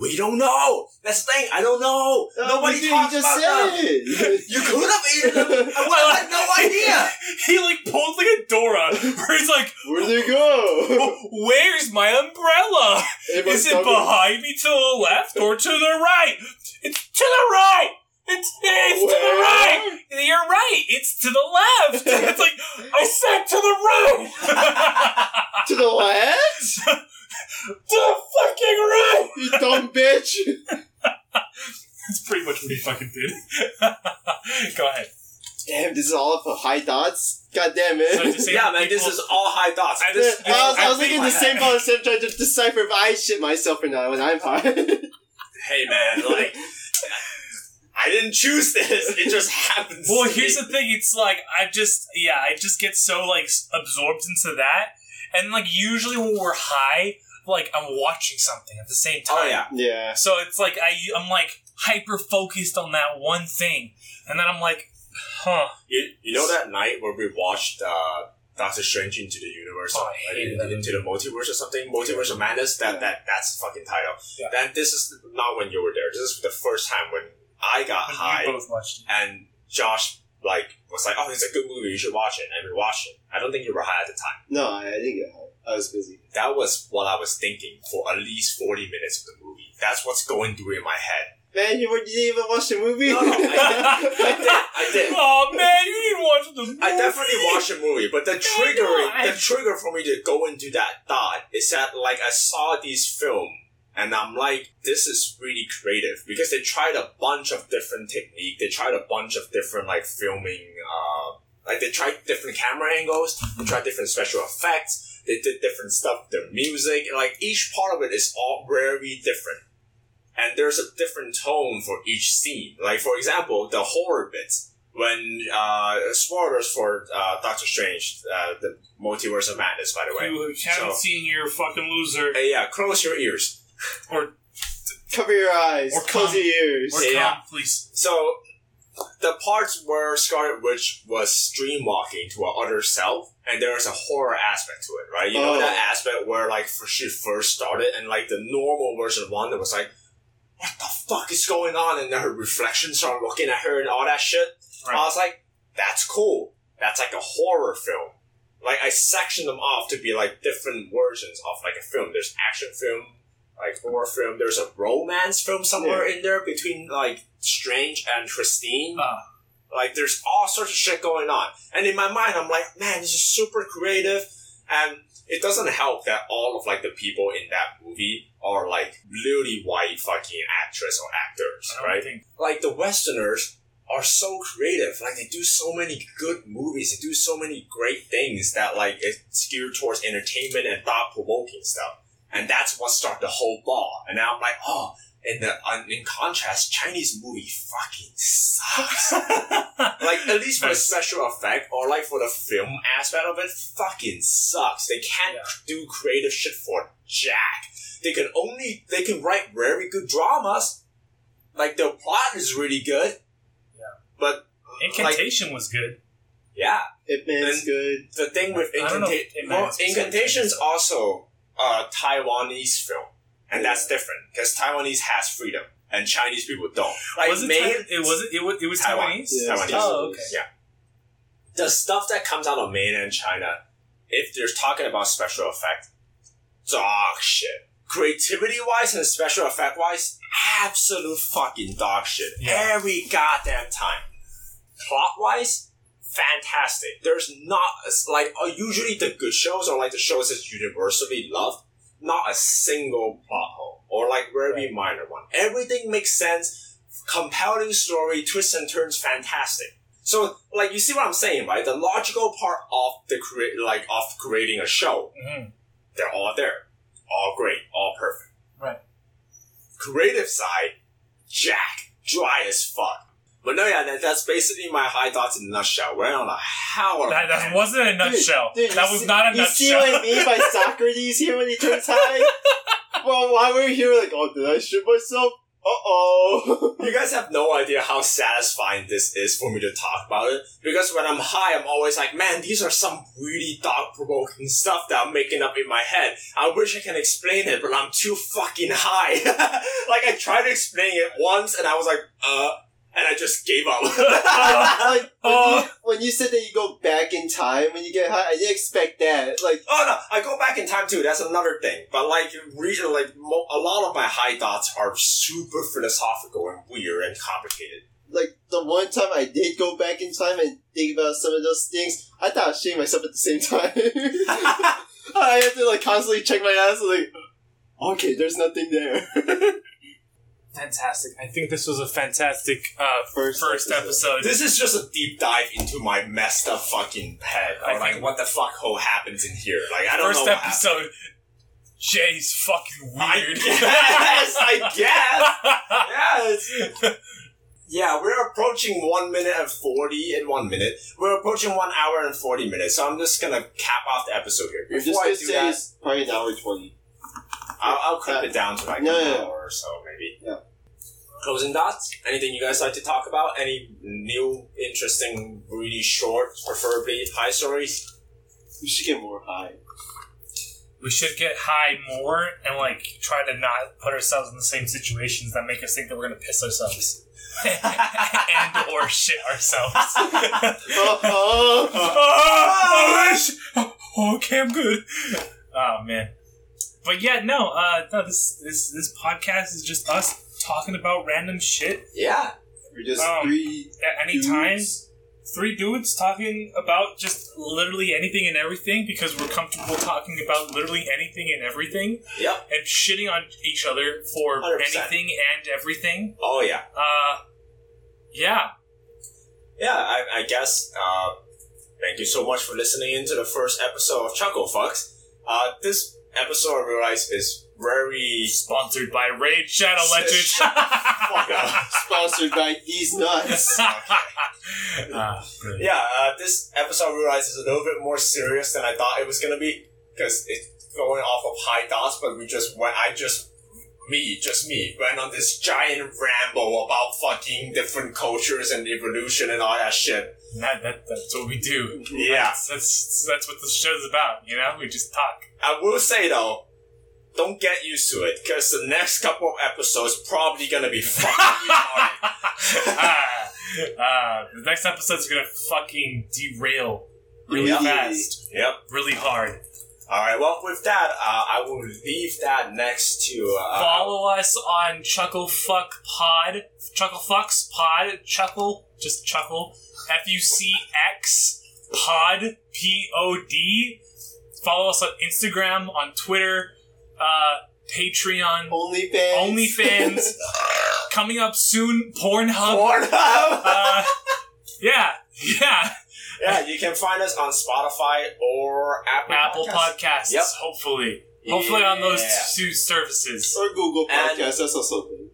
We don't know. That's the thing. I don't know. Nobody you talks just about said them. it. You could have eaten them. I would have had no idea. He like pulled like a Dora, where he's like, Where'd they go? "Where's my umbrella? It Is must it come- behind me to the left or to the right? It's to the right. It's it's to the Where? right. You're right. It's to the left. It's like I said to the right. To the left? To the fucking right. You dumb bitch. That's pretty much what he fucking did. Go ahead. Damn, this is all for high thoughts? God damn it. to say yeah, man, this is all high thoughts. I just- I was, I I was thinking the same head- about the same trying to decipher if I shit myself or not when I'm high. hey, man, like, I didn't choose this. It just happens. Well, to here's me. the thing. It's like I just yeah, I just get so like absorbed into that, and like usually when we're high, like I'm watching something at the same time. Oh yeah. yeah. So it's like I I'm like hyper focused on that one thing, and then I'm like, huh. You, you know that night where we watched uh, Doctor Strange into the universe, Oh, I like, hated into, that the multiverse or something, multiverse of madness. That that that's the fucking title. Yeah. Then this is not when you were there. This is the first time when I got When high, you both watched it. and Josh like was like, "Oh, it's a good movie. You should watch it." And we watched it. I don't think you were high at the time. No, I, I didn't get high. Uh, I was busy. That was what I was thinking for at least forty minutes of the movie. That's what's going through in my head. Man, you, were, you didn't even watch the movie? No, no, I did. I did. Oh man, you didn't watch the movie. I definitely watched the movie, but the trigger, I- the trigger for me to go into that thought is that like I saw this film and I'm like, this is really creative because they tried a bunch of different technique. They tried a bunch of different like filming, uh, like they tried different camera angles. They tried different special effects. They did different stuff. Their music, and, like each part of it is all very different. And there's a different tone for each scene. Like for example, the horror bits when uh, spoilers for uh, Doctor Strange, uh, the Multiverse of Madness, by the way. You haven't So- seen your fucking loser Hey, yeah, close your ears. Or Cover your eyes. Or close come- your ears. or Yeah. come, please. So, the parts where Scarlet Witch was dreamwalking to her other self, and there was a horror aspect to it, right? You know Oh. that aspect where like f- she first started, and like the normal version of one that was like, "What the fuck is going on?" And then her reflection started looking at her and all that shit. I was like, "That's cool. That's like a horror film." Like I sectioned them off to be like different versions of like a film. There's action film, like horror film. There's a romance film somewhere in there between like Strange and Christine. Ah. Like there's all sorts of shit going on. And in my mind I'm like, man, this is super creative and it doesn't help that all of like the people in that movie are like really white fucking actress or actors, right? think like the Westerners are so creative. Like they do so many good movies. They do so many great things that like it's geared towards entertainment and thought provoking stuff. And that's what started the whole ball. And now I'm like, oh, in the in contrast, Chinese movie fucking sucks. like at least for the special effect or like for the film aspect of it, fucking sucks. They can't Yeah. do creative shit for jack. They can only they can write very good dramas. Like the plot is really good. Yeah. But Incantation was good. yeah, Ip Man's good. the thing with I Incanta- well, Man Incantation is also a Taiwanese film, and that's different because Taiwanese has freedom and Chinese people don't. Like was it? main- Taiwan- it was it. It was, it was Taiwan. Taiwanese. Yeah, Taiwanese. Oh, okay. Yeah. The stuff that comes out of mainland China, if they're talking about special effect, dog shit. Creativity wise and special effect wise, absolute fucking dog shit. Yeah. Every goddamn time. Plot wise, fantastic. There's not like uh, usually the good shows or like the shows that's universally loved. Not a single plot hole or like very minor one. Everything makes sense. Compelling story, twists and turns, fantastic. So, like, you see what I'm saying, right? The logical part of the create, like, of creating a show, Mhm. they're all there, all great, all perfect. Right. Creative side, jack, dry as fuck. But no, yeah, that, that's basically my high thoughts in a nutshell. We're on a hell of a That, that wasn't a nutshell. Dude, that was see- not a nutshell. You see what I nutshell. mean by Socrates here when he turns high? well, why were you here like, oh, did I shoot myself? Uh oh. You guys have no idea how satisfying this is for me to talk about it. Because when I'm high, I'm always like, man, these are some really thought provoking stuff that I'm making up in my head. I wish I can explain it, but I'm too fucking high. like, I tried to explain it once, and I was like, uh, and I just gave up. Uh, like when, Oh. you, uh. when you said that you go back in time when you get high, I didn't expect that. Like, Oh no, I go back in time too. That's another thing. But like, re- like mo- a lot of my high thoughts are super philosophical and weird and complicated. like the one time I did go back in time and think about some of those things, I thought I was shitting myself at the same time. I had to like constantly check my ass. Like, okay, there's nothing there. Fantastic. I think this was a fantastic uh, First first, episode. episode. This is just a deep dive into my messed up fucking head. I Or like, think- what the fuck ho happens in here? Like, I don't first know. what episode. Jay's fucking weird. I guess. I guess. Yes. Yeah, we're approaching one minute and forty in one minute. We're approaching one hour and forty minutes. So I'm just gonna cap off the episode here. I'm just Before I gonna do say that, it's probably an hour twenty. I'll, I'll clip it down to like No, an no, no. hour or so, maybe. Yeah. Closing thoughts? Anything you guys like to talk about? Any new, interesting, really short, preferably high stories? We should get more high. we should get high more and like try to not put ourselves in the same situations that make us think that we're gonna piss ourselves and or shit ourselves. Oh, oh. oh, sh- oh, okay, I'm good. Oh man, but yeah, no, uh, no. This this this podcast is just us talking about random shit yeah. We're just Um, three at any time. Three dudes talking about just literally anything and everything because we're comfortable talking about literally anything and everything Yep. and shitting on each other for 100%. anything and everything. Oh, yeah. Uh, yeah. Yeah, I, I guess. Uh, thank you so much for listening into the first episode of Chuckle Fucks. Uh, this episode, I realize, is very. Sponsored by Raid Shadow Legends. Fuck off. Sponsored by these nuts. Ah, brilliant. Yeah, uh, this episode, I realize, is a little bit more serious than I thought it was gonna be because it's going off of high thoughts. But we just went. I just me, just me, went on this giant ramble about fucking different cultures and evolution and all that shit. That, that, that's what we do. Yeah. That's, that's, that's what the show's about, you know? We just talk. I will say though, don't get used to it because the next couple of episodes probably gonna be fucking ah, ah, the next episode's gonna fucking derail really Yeah. fast, Yep. really hard. All right. Well, with that, uh, I will leave that next to uh, Follow us on Chuckle Fuck Pod, Chuckle Fucks Pod, Chuckle, just Chuckle, F U C X Pod, P O D. Follow us on Instagram, on Twitter, uh, Patreon, OnlyFans. OnlyFans. Coming up soon, Pornhub. Pornhub. Uh, yeah, yeah. yeah, you can find us on Spotify or Apple. Apple Podcasts. Podcasts. Yep. Hopefully, hopefully on those two services. Or Google And- Podcast. That's also good.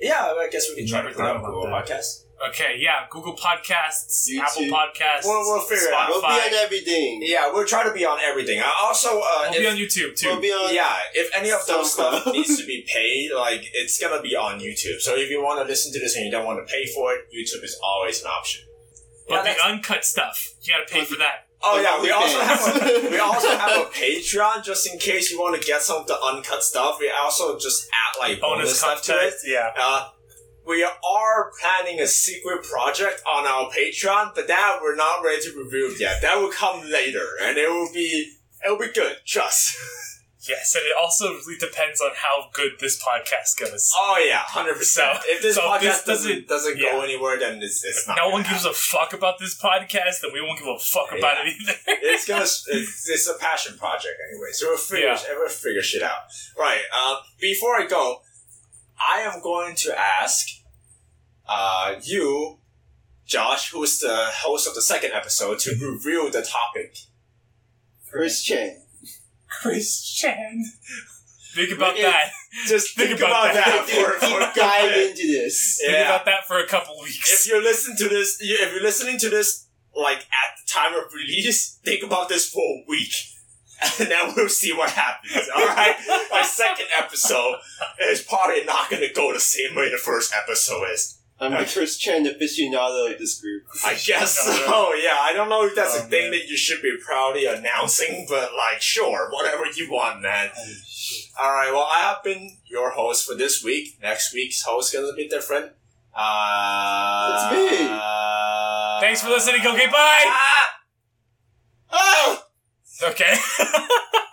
Yeah, I guess we can try to Never put thought up Google. Podcasts. Okay, yeah. Google Podcasts, YouTube. Apple Podcasts. We'll- we'll figure it out. We'll be on everything. Yeah, we'll try to be on everything. I also, uh, We'll if, be on YouTube too. We'll be on. yeah, if any of those stuff needs to be paid, like it's gonna be on YouTube. So if you want to listen to this and you don't want to pay for it, YouTube is always an option. but Yeah, the uncut stuff, you gotta pay for that. Oh Like yeah, we also have a, we also have a Patreon just in case you want to get some of the uncut stuff. We also just add like bonus, Bonus stuff to it. Yeah. Uh, we are planning a secret project on our Patreon, but that we're not ready to reveal yet. That will come later, and it will be it will be good. Trust. Yes, and it also really depends on how good this podcast goes. Oh yeah, hundred percent. So- If this so podcast this doesn't doesn't go yeah. anywhere, then it's, it's not. no one gives a fuck about this podcast, and we won't give a fuck about Yeah. it either. it's gonna it's, it's a passion project anyway so we'll figure Yeah. we'll figure shit out right uh, before i go i am going to ask uh, you josh who's the host of the second episode to reveal the topic Chris Chan. Chris Chan. Think about It- that. just think, Think about, about that, that. for, for a Dive into this. Think Yeah. about that for a couple weeks. if you're listening to this if you're listening to this like at the time of release think about this for a week and then we'll see what happens all right my second episode is probably not gonna go the same way the first episode is. I'm the Chris Chan aficionado of this group. I guess so. Yeah, I don't know if that's Oh, a thing man. that you should be proudly announcing, but like, sure, whatever you want, man. All right. Well, I have been your host for this week. Next week's host is gonna be different. Uh, It's me. Uh, Thanks for listening. Okay, bye. Ah! Oh! Okay.